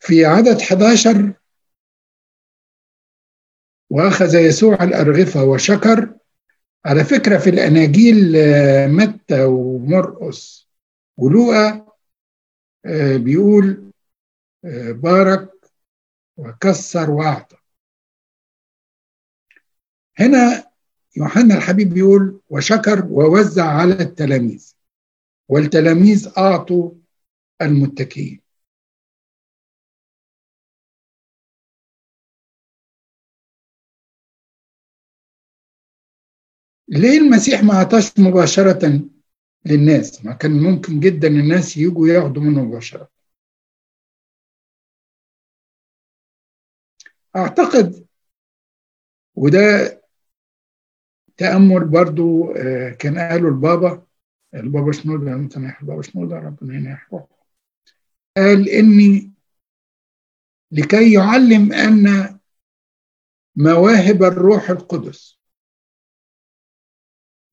في عدد 11 وأخذ يسوع الأرغفة وشكر على فكرة في الأناجيل متى ومرقس ولوقا بيقول بارك وكسر وأعطى. هنا يوحنا الحبيب بيقول وشكر ووزع على التلاميذ. والتلاميذ أعطوا المتكئين. ليه المسيح ما عطاش مباشرة للناس؟ ما كان ممكن جدا الناس يجوا ياخدوا منه مباشرة. أعتقد وده تأمل برضو كان قاله البابا البابا شنودة أنت البابا شنودة ربنا ينحوه قال إني لكي يعلم أن مواهب الروح القدس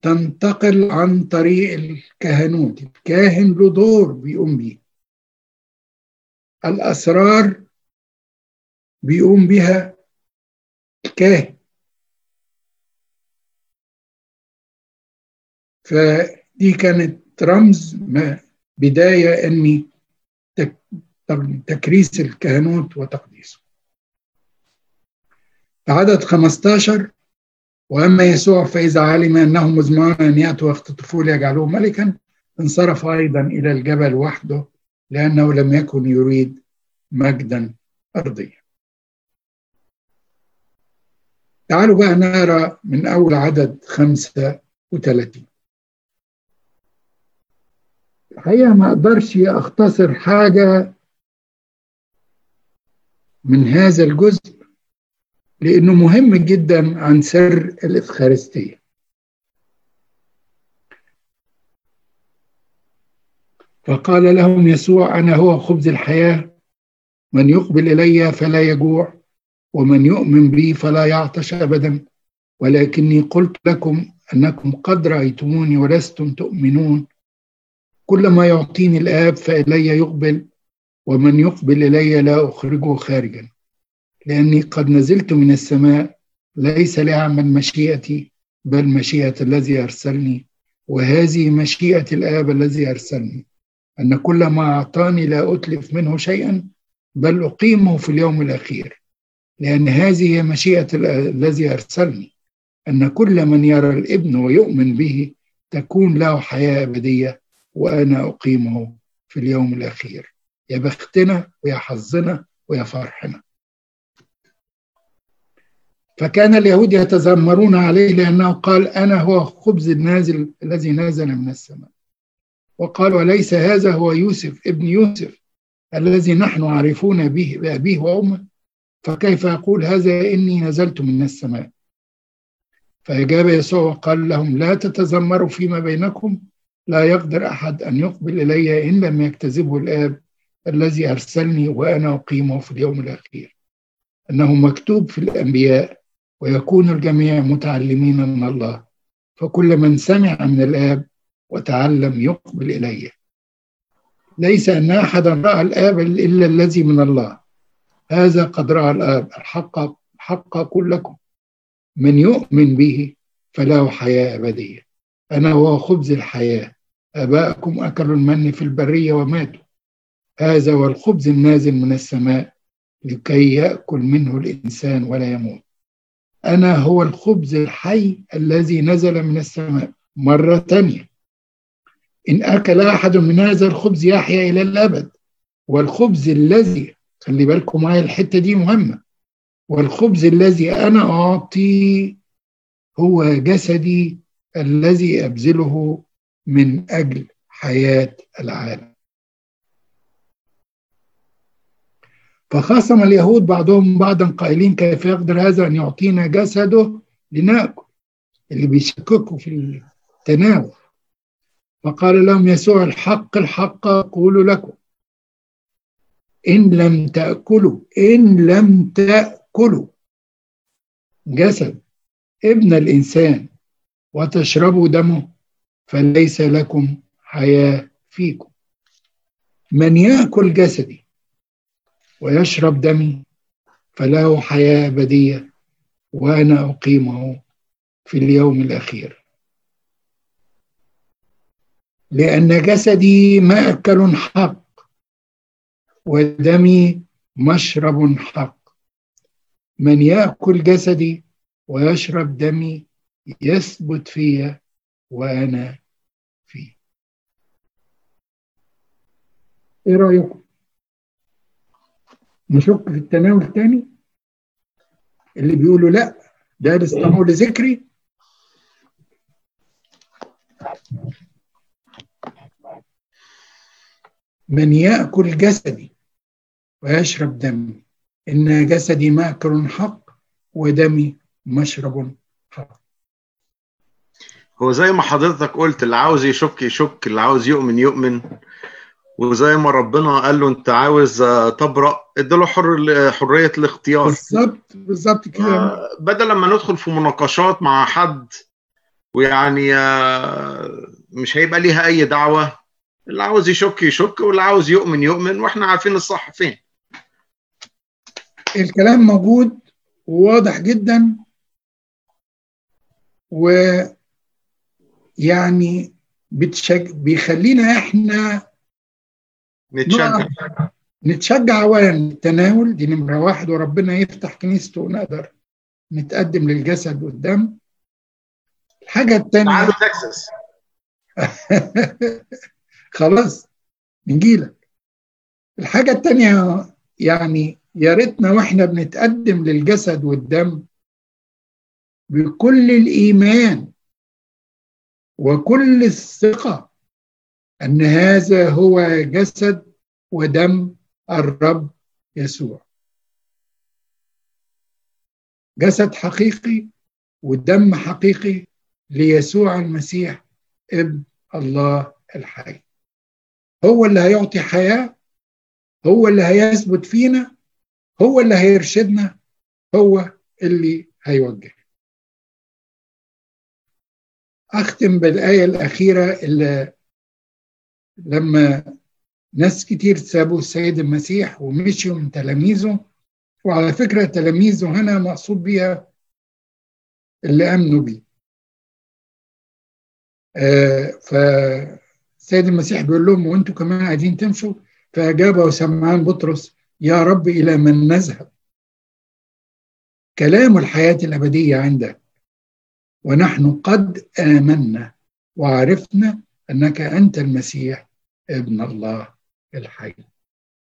تنتقل عن طريق الكهنوت الكاهن له دور بيقوم بيه. الأسرار بيقوم بها الكاهن. فدي كانت رمز ما بداية أني تكريس الكهنوت وتقديسه. عدد 15 وأما يسوع فإذا علم أنهم مزمعون أن يأتوا ويختطفوه ليجعلوه ملكا انصرف أيضا إلى الجبل وحده لأنه لم يكن يريد مجدا أرضيا. تعالوا بقى نقرأ من أول عدد 35 الحقيقة ما أقدرش أختصر حاجة من هذا الجزء لأنه مهم جدا عن سر الإفخارستية. فقال لهم يسوع أنا هو خبز الحياة من يقبل إلي فلا يجوع ومن يؤمن بي فلا يعطش أبدا. ولكني قلت لكم أنكم قد رأيتموني ولستم تؤمنون كل ما يعطيني الآب فإلي يقبل ومن يقبل إلي لا أخرجه خارجا لأني قد نزلت من السماء ليس لأعمل مشيئتي بل مشيئة الذي أرسلني وهذه مشيئة الآب الذي أرسلني أن كل ما أعطاني لا أتلف منه شيئا بل أقيمه في اليوم الأخير لأن هذه هي مشيئة الذي أرسلني أن كل من يرى الإبن ويؤمن به تكون له حياة أبدية وأنا أقيمه في اليوم الأخير. يا بختنا ويا حظنا ويا فرحنا. فكان اليهود يتذمرون عليه لأنه قال أنا هو خبز النازل الذي نزل من السماء. وقال وليس هذا هو يوسف ابن يوسف الذي نحن عارفون به بأبيه وأمه؟ فكيف يقول هذا إني نزلت من السماء؟ فأجاب يسوع وقال لهم لا تتذمروا فيما بينكم لا يقدر أحد أن يقبل إلي إن لم يكتذبه الآب الذي أرسلني وأنا أقيمه في اليوم الأخير. أنه مكتوب في الأنبياء ويكون الجميع متعلمين من الله فكل من سمع من الآب وتعلم يقبل إليه ليس أن أحدا رأى الآب إلا الذي من الله. هذا قد رأى الآب الحق حق أقول لكم من يؤمن به فله حياة أبدية. أنا هو خبز الحياة. آباءكم أكلوا المن في البرية وماتوا. هذا هو الخبز النازل من السماء لكي يأكل منه الإنسان ولا يموت. أنا هو الخبز الحي الذي نزل من السماء. مرة تانية. إن أكل أحد من هذا الخبز يحيا إلى الأبد. والخبز الذي خلي بالكم معايا الحتة دي مهمة. والخبز الذي أنا أعطي هو جسدي الذي أبذله من أجل حياة العالم. فخاصم اليهود بعضهم بعضا قائلين كيف يقدر هذا أن يعطينا جسده لنأكل؟ اللي بيشككوا في التناول. فقال لهم يسوع الحق الحق أقول لكم. إن لم تأكلوا إن لم تأكلوا جسد ابن الإنسان وتشربوا دمه فليس لكم حياة فيكم. من يأكل جسدي ويشرب دمي فله حياة أبدية وأنا أقيمه في اليوم الأخير. لأن جسدي مأكل حق ودمي مشرب حق. من يأكل جسدي ويشرب دمي يثبت في وأنا فيه. إيه رأيكم؟ نشك في التناول الثاني اللي بيقولوا لا ده الاستماع لذكري. من يأكل جسدي ويشرب دمي. إن جسدي مأكل حق ودمي مشرب حق. هو زي ما حضرتك قلت اللي عاوز يشك يشك اللي عاوز يؤمن يؤمن. وزي ما ربنا قال له أنت عاوز تبرأ اداله حر حرية الاختيار. بالظبط بالظبط كده. بدل لما ندخل في مناقشات مع حد ويعني مش هيبقى ليها أي دعوة. اللي عاوز يشك يشك واللي عاوز يؤمن يؤمن وإحنا عارفين الصح فين. الكلام موجود وواضح جدا. ويعني بتشج... بيخلينا إحنا نتشجع. نتشجع اولا التناول دي نمرة واحد وربنا يفتح كنيسته ونقدر نتقدم للجسد والدم. الحاجة الثانية تعالوا تكساس. خلاص نجيلك. الحاجة الثانية يعني يا ريتنا وإحنا بنتقدم للجسد والدم بكل الإيمان وكل الثقة أن هذا هو جسد ودم الرب يسوع. جسد حقيقي ودم حقيقي ليسوع المسيح ابن الله الحي. هو اللي هيعطي حياة هو اللي هيثبت فينا هو اللي هيرشدنا هو اللي هيوجه أختم بالآية الأخيرة اللي لما ناس كتير سابوا السيد المسيح ومشيوا من تلاميذه وعلى فكرة تلاميذه هنا مقصود بيها اللي آمنوا بيه. آه فالسيد المسيح بيقول لهم وأنتوا كمان عايزين تمشوا؟ فأجاب سمعان بطرس يا رب إلى من نذهب؟ كلام الحياة الأبدية عندك. ونحن قد آمنا وعرفنا أنك أنت المسيح ابن الله الحي.